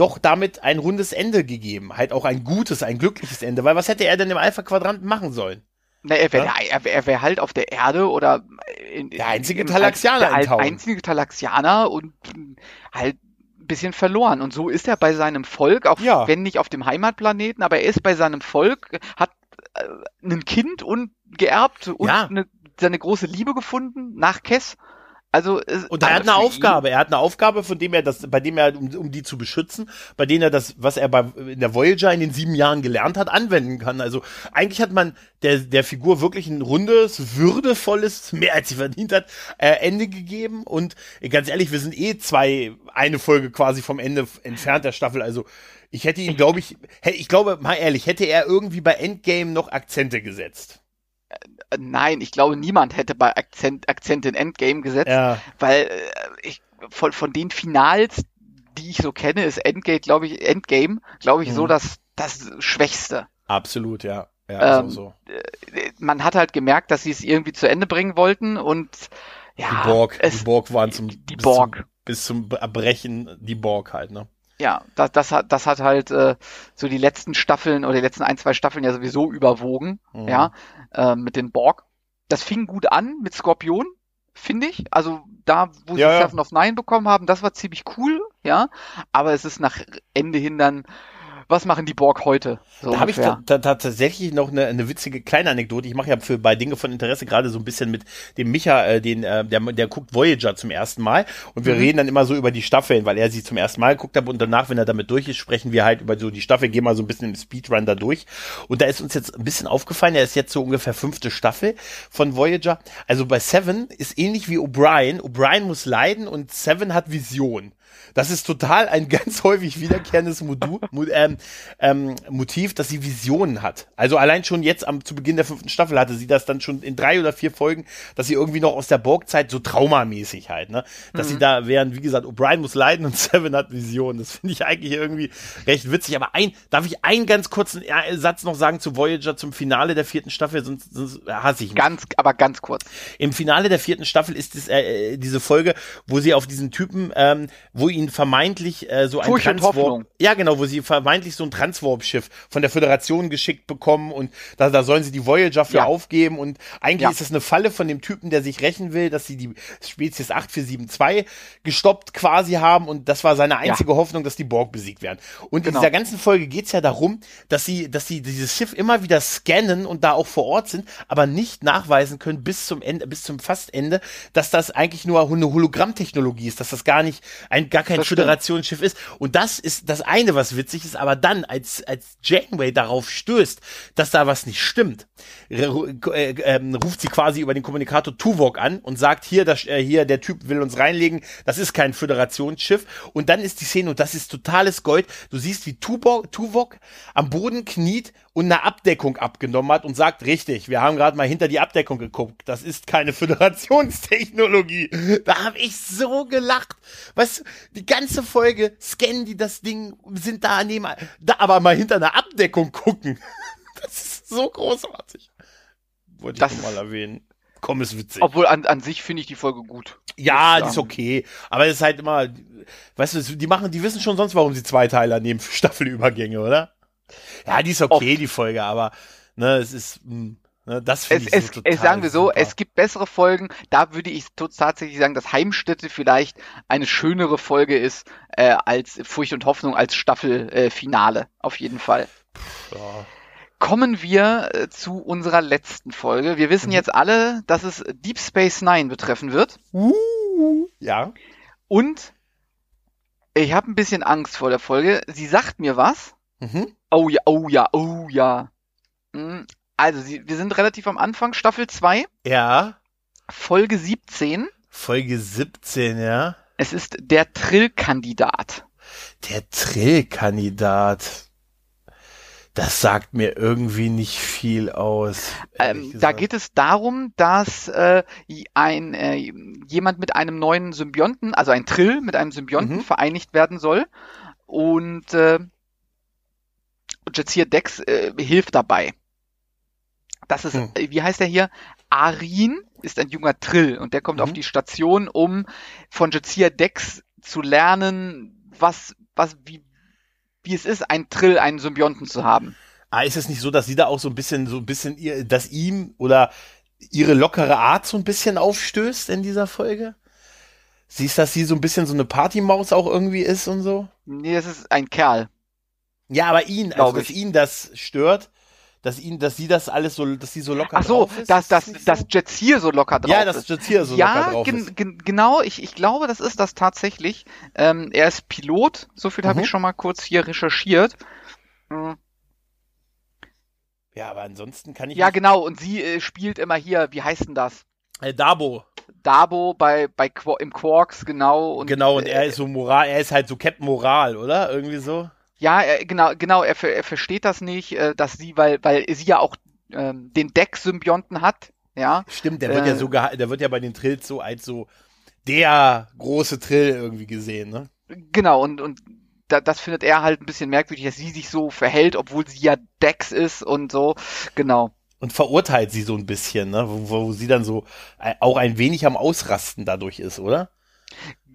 doch damit ein rundes Ende gegeben, halt auch ein gutes, ein glückliches Ende, weil was hätte er denn im Alpha Quadranten machen sollen? Na, er wäre Ja? er wär, er wär halt auf der Erde oder in, Der einzige Talaxianer der Town. einzige Talaxianer und halt ein bisschen verloren. Und so ist er bei seinem Volk, auch Ja. wenn nicht auf dem Heimatplaneten, aber er ist bei seinem Volk, hat äh, ein Kind und geerbt und Ja. eine, seine große Liebe gefunden nach Kess. Also es- Und er hat eine Aufgabe. Er hat eine Aufgabe, von dem er das, bei dem er, um, um die zu beschützen, bei denen er das, was er bei, in der Voyager in den sieben Jahren gelernt hat, anwenden kann. Also eigentlich hat man der, der Figur wirklich ein rundes, würdevolles, mehr als sie verdient hat, äh, Ende gegeben. Und äh, ganz ehrlich, wir sind eh zwei, eine Folge quasi vom Ende entfernt der Staffel. Also ich hätte ihn, glaube ich, ich glaube, mal ehrlich, hätte er irgendwie bei Endgame noch Akzente gesetzt. Äh, Nein, ich glaube, niemand hätte bei Akzent, Akzent in Endgame gesetzt, Ja. weil äh, ich von, von den Finals, die ich so kenne, ist Endgame, glaube ich, Endgame, glaube ich, so Mhm. das, das Schwächste. Absolut, ja. Ja, Ähm, so, so. Äh, Man hat halt gemerkt, dass sie es irgendwie zu Ende bringen wollten und ja, Die Borg, es, die Borg waren zum, die bis Borg. Zum, bis zum Erbrechen die Borg halt, ne? ja, das, das hat, das hat halt äh, so die letzten Staffeln oder die letzten ein, zwei Staffeln ja sowieso überwogen, Mhm. ja, äh, mit den Borg. Das fing gut an mit Skorpion, finde ich. Also da, wo sie Ja, ja. Seven of Nine bekommen haben, das war ziemlich cool, ja. Aber es ist nach Ende hin dann, was machen die Borg heute? So Da habe ich ta ta tatsächlich noch eine, eine witzige kleine Anekdote. Ich mache ja für bei Dinge von Interesse gerade so ein bisschen mit dem Micha, äh, den äh, der der guckt Voyager zum ersten Mal und wir Mhm. reden dann immer so über die Staffeln, weil er sie zum ersten Mal geguckt hat und danach, wenn er damit durch ist, sprechen wir halt über so die Staffel, gehen mal so ein bisschen im Speedrun da durch. Und da ist uns jetzt ein bisschen aufgefallen, er ist jetzt so ungefähr fünfte Staffel von Voyager. Also bei Seven ist ähnlich wie O'Brien. O'Brien muss leiden und Seven hat Vision. Das ist total ein ganz häufig wiederkehrendes Modu, Mo, ähm, ähm, Motiv, dass sie Visionen hat. Also allein schon jetzt am, zu Beginn der fünften Staffel hatte sie das dann schon in drei oder vier Folgen, dass sie irgendwie noch aus der Borg-Zeit so traumamäßig halt, ne? Dass sie da wären, wie gesagt, O'Brien muss leiden und [laughs] Seven hat Visionen. Das finde ich eigentlich irgendwie recht witzig. Aber ein, darf ich einen ganz kurzen äh, Satz noch sagen zu Voyager zum Finale der vierten Staffel, sonst, sonst hasse ich mich. Ganz, aber ganz kurz. Im Finale der vierten Staffel ist es äh, diese Folge, wo sie auf diesen Typen, ähm, wo wo ihn vermeintlich äh, so ein Furcht Transwarp, ja genau, wo sie vermeintlich so ein Transwarp-Schiff von der Föderation geschickt bekommen und da, da sollen sie die Voyager für Ja. aufgeben und eigentlich Ja. ist das eine Falle von dem Typen, der sich rächen will, dass sie die Spezies 8472 gestoppt quasi haben und das war seine einzige Hoffnung, dass die Borg besiegt werden. Und in Genau. dieser ganzen Folge geht's ja darum, dass sie, dass sie dieses Schiff immer wieder scannen und da auch vor Ort sind, aber nicht nachweisen können bis zum Ende, bis zum Fastende, dass das eigentlich nur eine Hologrammtechnologie ist, dass das gar nicht ein, gar kein. Föderationsschiff ist. Und das ist das eine, was witzig ist, aber dann, als, als Janeway darauf stößt, dass da was nicht stimmt, äh, ähm, ruft sie quasi über den Kommunikator Tuvok an und sagt, hier, das, äh, hier, der Typ will uns reinlegen, das ist kein Föderationsschiff. Und dann ist die Szene, und das ist totales Gold, du siehst, wie Tuvok, Tuvok am Boden kniet und eine Abdeckung abgenommen hat und sagt, richtig, wir haben gerade mal hinter die Abdeckung geguckt, das ist keine [laughs] Föderationstechnologie. Da habe ich so gelacht. Was, die ganze Folge scannen die das Ding, sind da neben, da aber mal hinter einer Abdeckung gucken. [laughs] Das ist so großartig. Wollte ich Das- noch mal erwähnen. Komm, ist witzig. Obwohl an, an sich finde ich die Folge gut. Ja, die ist okay. Aber es ist halt immer, weißt du, die machen, die wissen schon sonst, warum sie Zweiteiler nehmen für Staffelübergänge, oder? Ja, die ist okay, die Folge, aber, ne, es ist, mh, ne, das finde ich es, so total es sagen wir so, super. es gibt bessere Folgen. Da würde ich tatsächlich sagen, dass Heimstätte vielleicht eine schönere Folge ist äh, als Furcht und Hoffnung als Staffelfinale. Äh. Auf jeden Fall. ja. Kommen wir äh, zu unserer letzten Folge. Wir wissen Mhm. jetzt alle, dass es Deep Space Nine betreffen wird. Uh, ja. Und ich habe ein bisschen Angst vor der Folge. Sie sagt mir was. Mhm. Oh ja, oh ja, oh ja. Hm, Also, wir sind relativ am Anfang, Staffel 2, Ja. Folge 17. Folge 17, ja. Es ist der Trill-Kandidat. Der Trill-Kandidat. Das sagt mir irgendwie nicht viel aus. Ähm, da geht es darum, dass äh, ein äh, jemand mit einem neuen Symbionten, also ein Trill mit einem Symbionten Mhm. vereinigt werden soll. Und äh, Jazir Dex äh, hilft dabei. Das ist, Hm. äh, wie heißt er hier? Arin ist ein junger Trill und der kommt Mhm. auf die Station, um von Jazir Dex zu lernen, was, was, wie, wie es ist, ein Trill, einen Symbionten zu haben. Ah, ist es nicht so, dass sie da auch so ein bisschen, so ein bisschen ihr, dass ihm oder ihre lockere Art so ein bisschen aufstößt in dieser Folge? Siehst, dass sie so ein bisschen so eine Partymaus auch irgendwie ist und so? Nee, das ist ein Kerl. Ja, aber ihn, also dass ich. ihn das stört, dass ihn, dass sie das alles so, dass sie so locker Ach so, drauf ist. dass, dass, dass so? Jazir so locker drauf ja, dass ist. jetzt hier so ja, locker drauf ist. gen, genau, ich, ich glaube, das ist das tatsächlich. Ähm, er ist Pilot, so viel habe Mhm. ich schon mal kurz hier recherchiert. Hm, Ja, aber ansonsten kann ich Ja, genau, und sie äh, spielt immer hier, wie heißt denn das? äh, Dabo, Dabo bei, bei Qu im Quarks, genau. Und, genau, und äh, er ist so Moral, er ist halt so Captain Moral, oder? Irgendwie so. Ja, er, genau, genau, er, ver- er versteht das nicht, äh, dass sie, weil, weil sie ja auch ähm, den Deck-Symbionten hat, ja. Stimmt, der wird Äh, ja so geha- der wird ja bei den Trills so als so der große Trill irgendwie gesehen, ne? Genau, und, und da, das findet er halt ein bisschen merkwürdig, dass sie sich so verhält, obwohl sie ja Dex ist und so. Genau. Und verurteilt sie so ein bisschen, ne? Wo, wo sie dann so äh, auch ein wenig am Ausrasten dadurch ist, oder?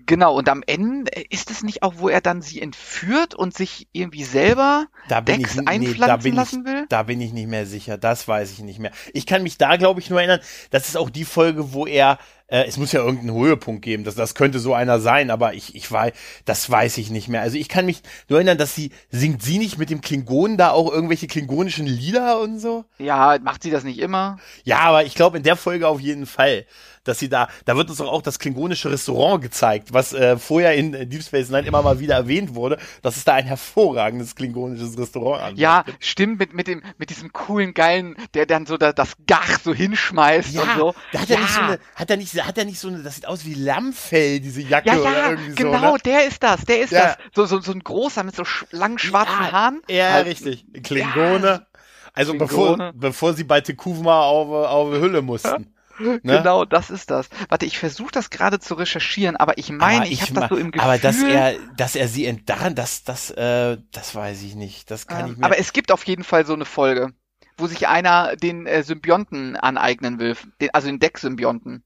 Genau, und am Ende äh, ist es nicht auch, wo er dann sie entführt und sich irgendwie selber Da Dex ich nee, da einpflanzen bin ich, lassen will? da bin ich nicht mehr sicher. Das weiß ich nicht mehr. Ich kann mich da, glaube ich, nur erinnern. Das ist auch die Folge, wo er, äh, es muss ja irgendeinen Höhepunkt geben. Das, das könnte so einer sein, aber ich, ich weiß, das weiß ich nicht mehr. Also ich kann mich nur erinnern, dass sie, singt sie nicht mit dem Klingonen da auch irgendwelche klingonischen Lieder und so? Ja, macht sie das nicht immer? Ja, aber ich glaube in der Folge auf jeden Fall, dass sie da, da wird uns doch auch das klingonische Restaurant gezeigt, was äh, vorher in äh, Deep Space Nine immer mal wieder erwähnt wurde, dass es da ein hervorragendes klingonisches Restaurant an Ja, stimmt, mit, mit dem, mit diesem coolen, geilen, der dann so da, das Gach so hinschmeißt und Ja, so. da hat er nicht so eine, hat er nicht, hat er nicht so eine, das sieht aus wie Lammfell, diese Jacke Ja, oder ja, irgendwie genau, so. Ne? der ist das, der ist Ja. das. So, so, so ein großer mit so sch langen schwarzen Ja, Haaren. Ja, Äh, richtig. Klingone. Also Klingone. bevor, bevor sie bei Tekuvma auf, auf Hülle mussten. [laughs] Ne? Genau, das ist das. Warte, ich versuche das gerade zu recherchieren, aber ich meine, Aber ich, habe das so im Gefühl. Aber dass er, dass er sie entdarren, das, das, äh, das weiß ich nicht. Das kann ähm, ich mir. aber es gibt auf jeden Fall so eine Folge, wo sich einer den äh, Symbionten aneignen will, den, also den Deck-Symbionten.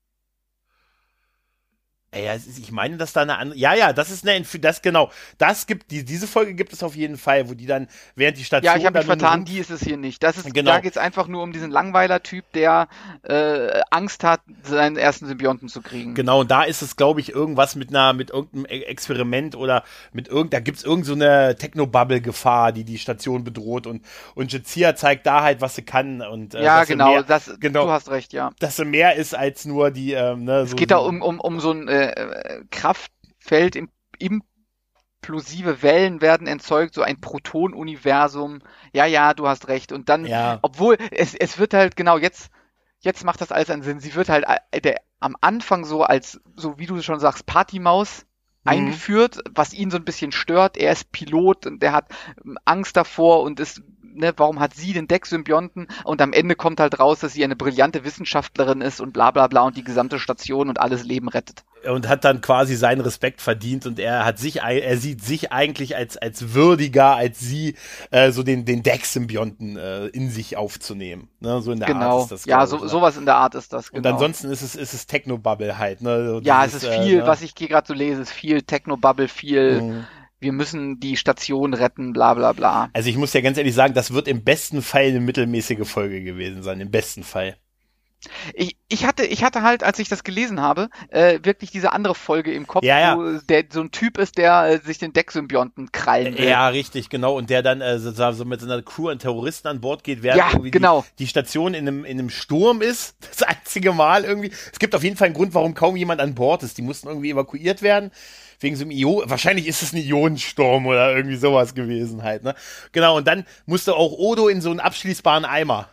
Ja, ich meine, dass da eine andere. Ja, ja, das ist eine. Das genau. Das gibt die diese Folge gibt es auf jeden Fall, wo die dann während die Station. Ja, ich habe mich vertan. Die ist es hier nicht. Das ist. Genau. Da geht's einfach nur um diesen Langweiler-Typ, der äh, Angst hat, seinen ersten Symbionten zu kriegen. Genau. Und da ist es, glaube ich, irgendwas mit einer mit irgendeinem e-, Experiment oder mit irgend. Da gibt's irgend so eine Technobubble-Gefahr, die die Station bedroht und und Jazia zeigt da halt, was sie kann und. Äh, ja, genau. Mehr, das. Genau. Du hast recht. Ja. Dass sie mehr ist als nur die. Ähm, ne, es so, geht da um um um so ein äh, äh, Kraftfeld, im, implosive Wellen werden erzeugt, so ein Proton-Universum. Ja, ja, du hast recht. Und dann, ja. obwohl es, es wird halt genau jetzt, jetzt macht das alles einen Sinn. Sie wird halt äh, der, am Anfang so als, so wie du schon sagst, Partymaus mhm. eingeführt, was ihn so ein bisschen stört. Er ist Pilot und der hat ähm, Angst davor und ist ne, warum hat sie den Deck-Symbionten? Und am Ende kommt halt raus, dass sie eine brillante Wissenschaftlerin ist und bla bla bla und die gesamte Station und alles Leben rettet. Und hat dann quasi seinen Respekt verdient und er hat sich, er sieht sich eigentlich als, als würdiger, als sie, äh, so den, den Deck-Symbionten äh, in sich aufzunehmen. Ne? So in der genau. Art ist das. Ja, so, ne? sowas in der Art ist das. Genau. Und ansonsten ist es, ist es Technobubble halt. Ne? ja, es ist viel, äh, ne? was ich gerade so lese, ist viel Technobubble, viel. Mhm wir müssen die Station retten, bla bla bla. Also ich muss ja ganz ehrlich sagen, das wird im besten Fall eine mittelmäßige Folge gewesen sein, im besten Fall. Ich, ich hatte, ich hatte halt, als ich das gelesen habe, äh, wirklich diese andere Folge im Kopf, ja, ja. wo der so ein Typ ist, der äh, sich den Decksymbionten krallen will. Ja, richtig, genau. Und der dann äh, so, so mit seiner Crew an Terroristen an Bord geht, während ja, irgendwie genau. die, die Station in einem, in einem Sturm ist. [laughs] Das einzige Mal irgendwie. Es gibt auf jeden Fall einen Grund, warum kaum jemand an Bord ist. Die mussten irgendwie evakuiert werden wegen so einem Io, wahrscheinlich ist es ein Ionensturm oder irgendwie sowas gewesen halt, ne? Genau, und dann musste auch Odo in so einen abschließbaren Eimer.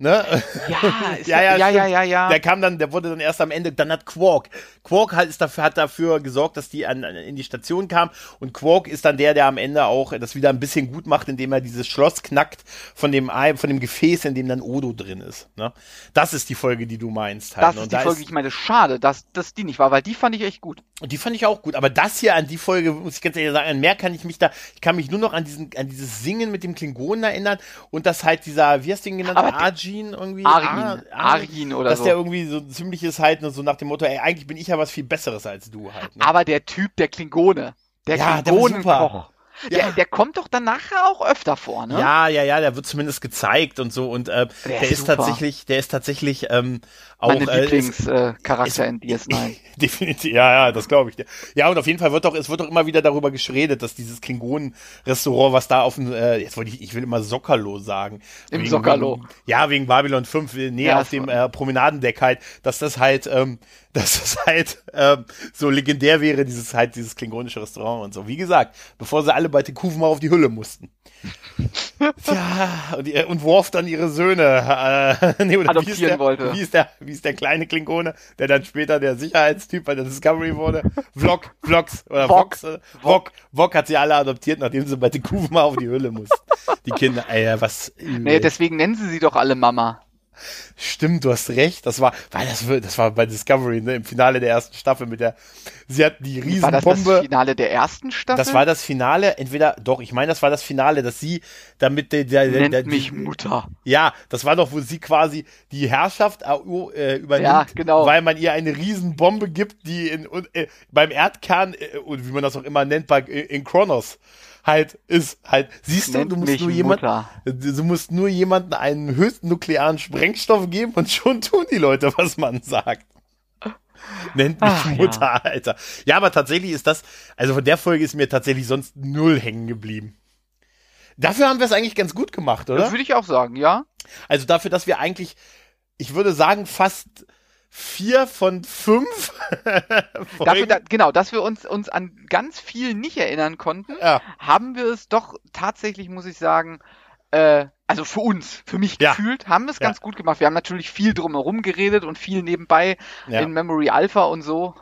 Ne? Ja, [laughs] ja, ja, ja, ja, ja, ja. Der kam dann, der wurde dann erst am Ende, dann hat Quark. Quark hat, ist dafür, hat dafür gesorgt, dass die an, in die Station kam und Quark ist dann der, der am Ende auch das wieder ein bisschen gut macht, indem er dieses Schloss knackt von dem von dem Gefäß, in dem dann Odo drin ist. Ne? Das ist die Folge, die du meinst. Halt. Das ist und die da Folge, ist, ich meine, schade, dass, dass die nicht war, weil die fand ich echt gut. Und die fand ich auch gut, aber das hier an die Folge, muss ich ganz ehrlich sagen, an mehr kann ich mich da, ich kann mich nur noch an diesen, an dieses Singen mit dem Klingonen erinnern und das halt dieser, wie hast du ihn genannt, Arjin irgendwie? Arjin, Arjin oder dass so. Dass der irgendwie so ziemlich ist halt, so nach dem Motto, ey, eigentlich bin ich ja was viel Besseres als du halt. Ne? Aber der Typ, der Klingone, der ja, Klingonenkoch. Der, ja. der kommt doch dann nachher auch öfter vor, ne? Ja, ja, ja, der wird zumindest gezeigt und so und äh, der, der ist, ist tatsächlich, der ist tatsächlich ähm, auch Meine äh, Lieblingscharakter äh, in DS9. [laughs] Definitiv, ja, ja, das glaube ich dir. Ja, und auf jeden Fall wird doch, es wird doch immer wieder darüber geschredet, dass dieses Klingonen-Restaurant, was da auf dem, äh, jetzt wollte ich, ich will immer Sockerlo sagen. Im wegen, Sockerlo. ja, wegen Babylon 5, äh, nee, ja, auf dem äh, Promenadendeck halt, dass das halt, ähm, dass das halt ähm, so legendär wäre, dieses halt, dieses klingonische Restaurant und so. Wie gesagt, bevor sie alle bei Tekufen mal auf die Hülle mussten. [laughs] Tja, und, und Worf dann ihre Söhne äh, [laughs] nee, oder adoptieren wie ist der, wollte. Wie ist, der, wie ist der kleine Klingone, der dann später der Sicherheitstyp bei der Discovery wurde? Vlog, Vlogs oder Vox. Vog, Vog hat sie alle adoptiert, nachdem sie bei Tekufen mal auf die Hülle mussten. Die Kinder, ey, was. Nee, deswegen nennen sie sie doch alle Mama. Stimmt, du hast recht. Das war, weil das, das war bei Discovery, ne, im Finale der ersten Staffel mit der, sie hat die Riesenbombe. War das das Finale der ersten Staffel? Das war das Finale, entweder, doch, ich meine, das war das Finale, dass sie damit der, der, Nennt der, mich Mutter. Ja, das war doch, wo sie quasi die Herrschaft äh, übernimmt, ja, genau. weil man ihr eine Riesenbombe gibt, die in, äh, beim Erdkern, äh, wie man das auch immer nennt, bei, in Kronos halt ist halt, siehst du, du musst nur jemanden, du musst nur jemanden einen höchsten nuklearen Sprengstoff geben und schon tun die Leute, was man sagt. Nennt mich Ach, Mutter, ja. Alter. Ja, aber tatsächlich ist das, also von der Folge ist mir tatsächlich sonst null hängen geblieben. Dafür haben wir es eigentlich ganz gut gemacht, oder? Das würde ich auch sagen, ja. Also dafür, dass wir eigentlich, ich würde sagen, fast vier von fünf. [laughs] Dafür, da, genau, dass wir uns, uns an ganz viel nicht erinnern konnten, ja. haben wir es doch tatsächlich, muss ich sagen, äh, also für uns, für mich ja. gefühlt, haben wir es ja. ganz gut gemacht. Wir haben natürlich viel drumherum geredet und viel nebenbei in Memory Alpha und so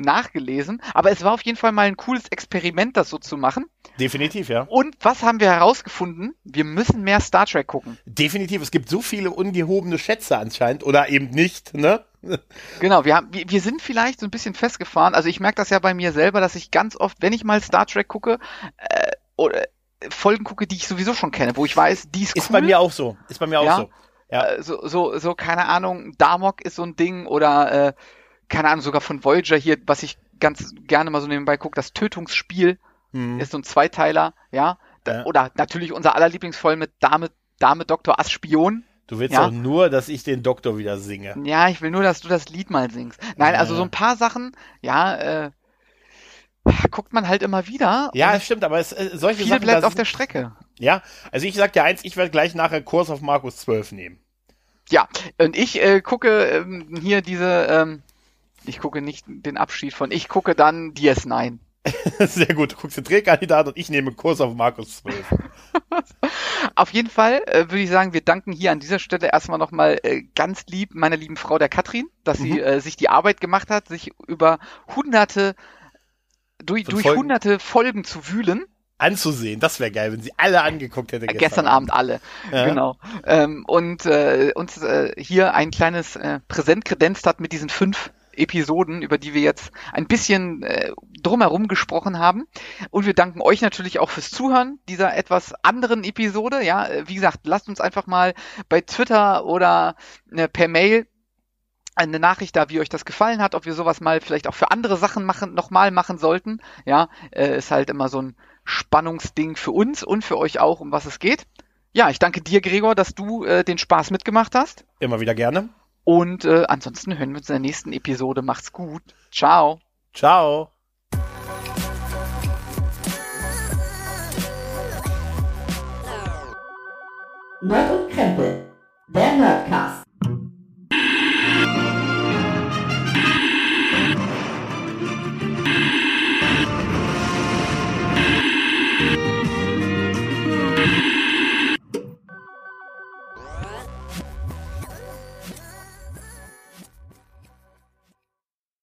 nachgelesen. Aber es war auf jeden Fall mal ein cooles Experiment, das so zu machen. Definitiv, ja. Und was haben wir herausgefunden? Wir müssen mehr Star Trek gucken. Definitiv. Es gibt so viele ungehobene Schätze anscheinend oder eben nicht, ne? Genau, wir, haben, wir, wir sind vielleicht so ein bisschen festgefahren. Also ich merke das ja bei mir selber, dass ich ganz oft, wenn ich mal Star Trek gucke, äh, oder Folgen gucke, die ich sowieso schon kenne, wo ich weiß, die ist, ist cool. Bei mir auch so. Ist bei mir auch ja? so. Ja. Äh, so, so, so, keine Ahnung, Damok ist so ein Ding oder äh, keine Ahnung, sogar von Voyager hier, was ich ganz gerne mal so nebenbei gucke, das Tötungsspiel Hm. ist so ein Zweiteiler, ja. Ja. Oder natürlich unser aller Lieblingsvoll mit Dame, Dame Dr. Ass Spion. Du willst Ja. doch nur, dass ich den Doktor wieder singe. Ja, ich will nur, dass du das Lied mal singst. Nein, Ja. also so ein paar Sachen, ja, äh, guckt man halt immer wieder. Ja, stimmt, aber es, äh, solche viel Sachen. bleibt auf der Strecke. ja, also ich sag dir eins, ich werde gleich nachher Kurs auf Markus 12 nehmen. Ja, und ich äh, gucke ähm, hier diese, ähm, ich gucke nicht den Abschied von, ich gucke dann DS9. [laughs] Sehr gut, du guckst den Drehkandidat und ich nehme Kurs auf Markus 12. [laughs] Auf jeden Fall äh, würde ich sagen, wir danken hier an dieser Stelle erstmal nochmal äh, ganz lieb meiner lieben Frau der Katrin, dass sie Mhm. äh, sich die Arbeit gemacht hat, sich über hunderte, durch, durch Folgen? hunderte Folgen zu wühlen. Anzusehen, das wäre geil, wenn sie alle angeguckt hätte Äh, Gestern Abend alle. Ja. Genau. Ähm, und äh, uns äh, hier ein kleines äh, Präsent kredenzt hat mit diesen fünf Episoden, über die wir jetzt ein bisschen äh, drumherum gesprochen haben. Und wir danken euch natürlich auch fürs Zuhören dieser etwas anderen Episode. Ja, äh, wie gesagt, lasst uns einfach mal bei Twitter oder äh, per Mail eine Nachricht da, wie euch das gefallen hat, ob wir sowas mal vielleicht auch für andere Sachen machen, nochmal machen sollten. Ja, äh, ist halt immer so ein Spannungsding für uns und für euch auch, um was es geht. Ja, ich danke dir, Gregor, dass du äh, den Spaß mitgemacht hast. Immer wieder gerne. Und äh, ansonsten hören wir uns in der nächsten Episode. Macht's gut. Ciao. Ciao. Nerd und Krempel. Der Nerdcast.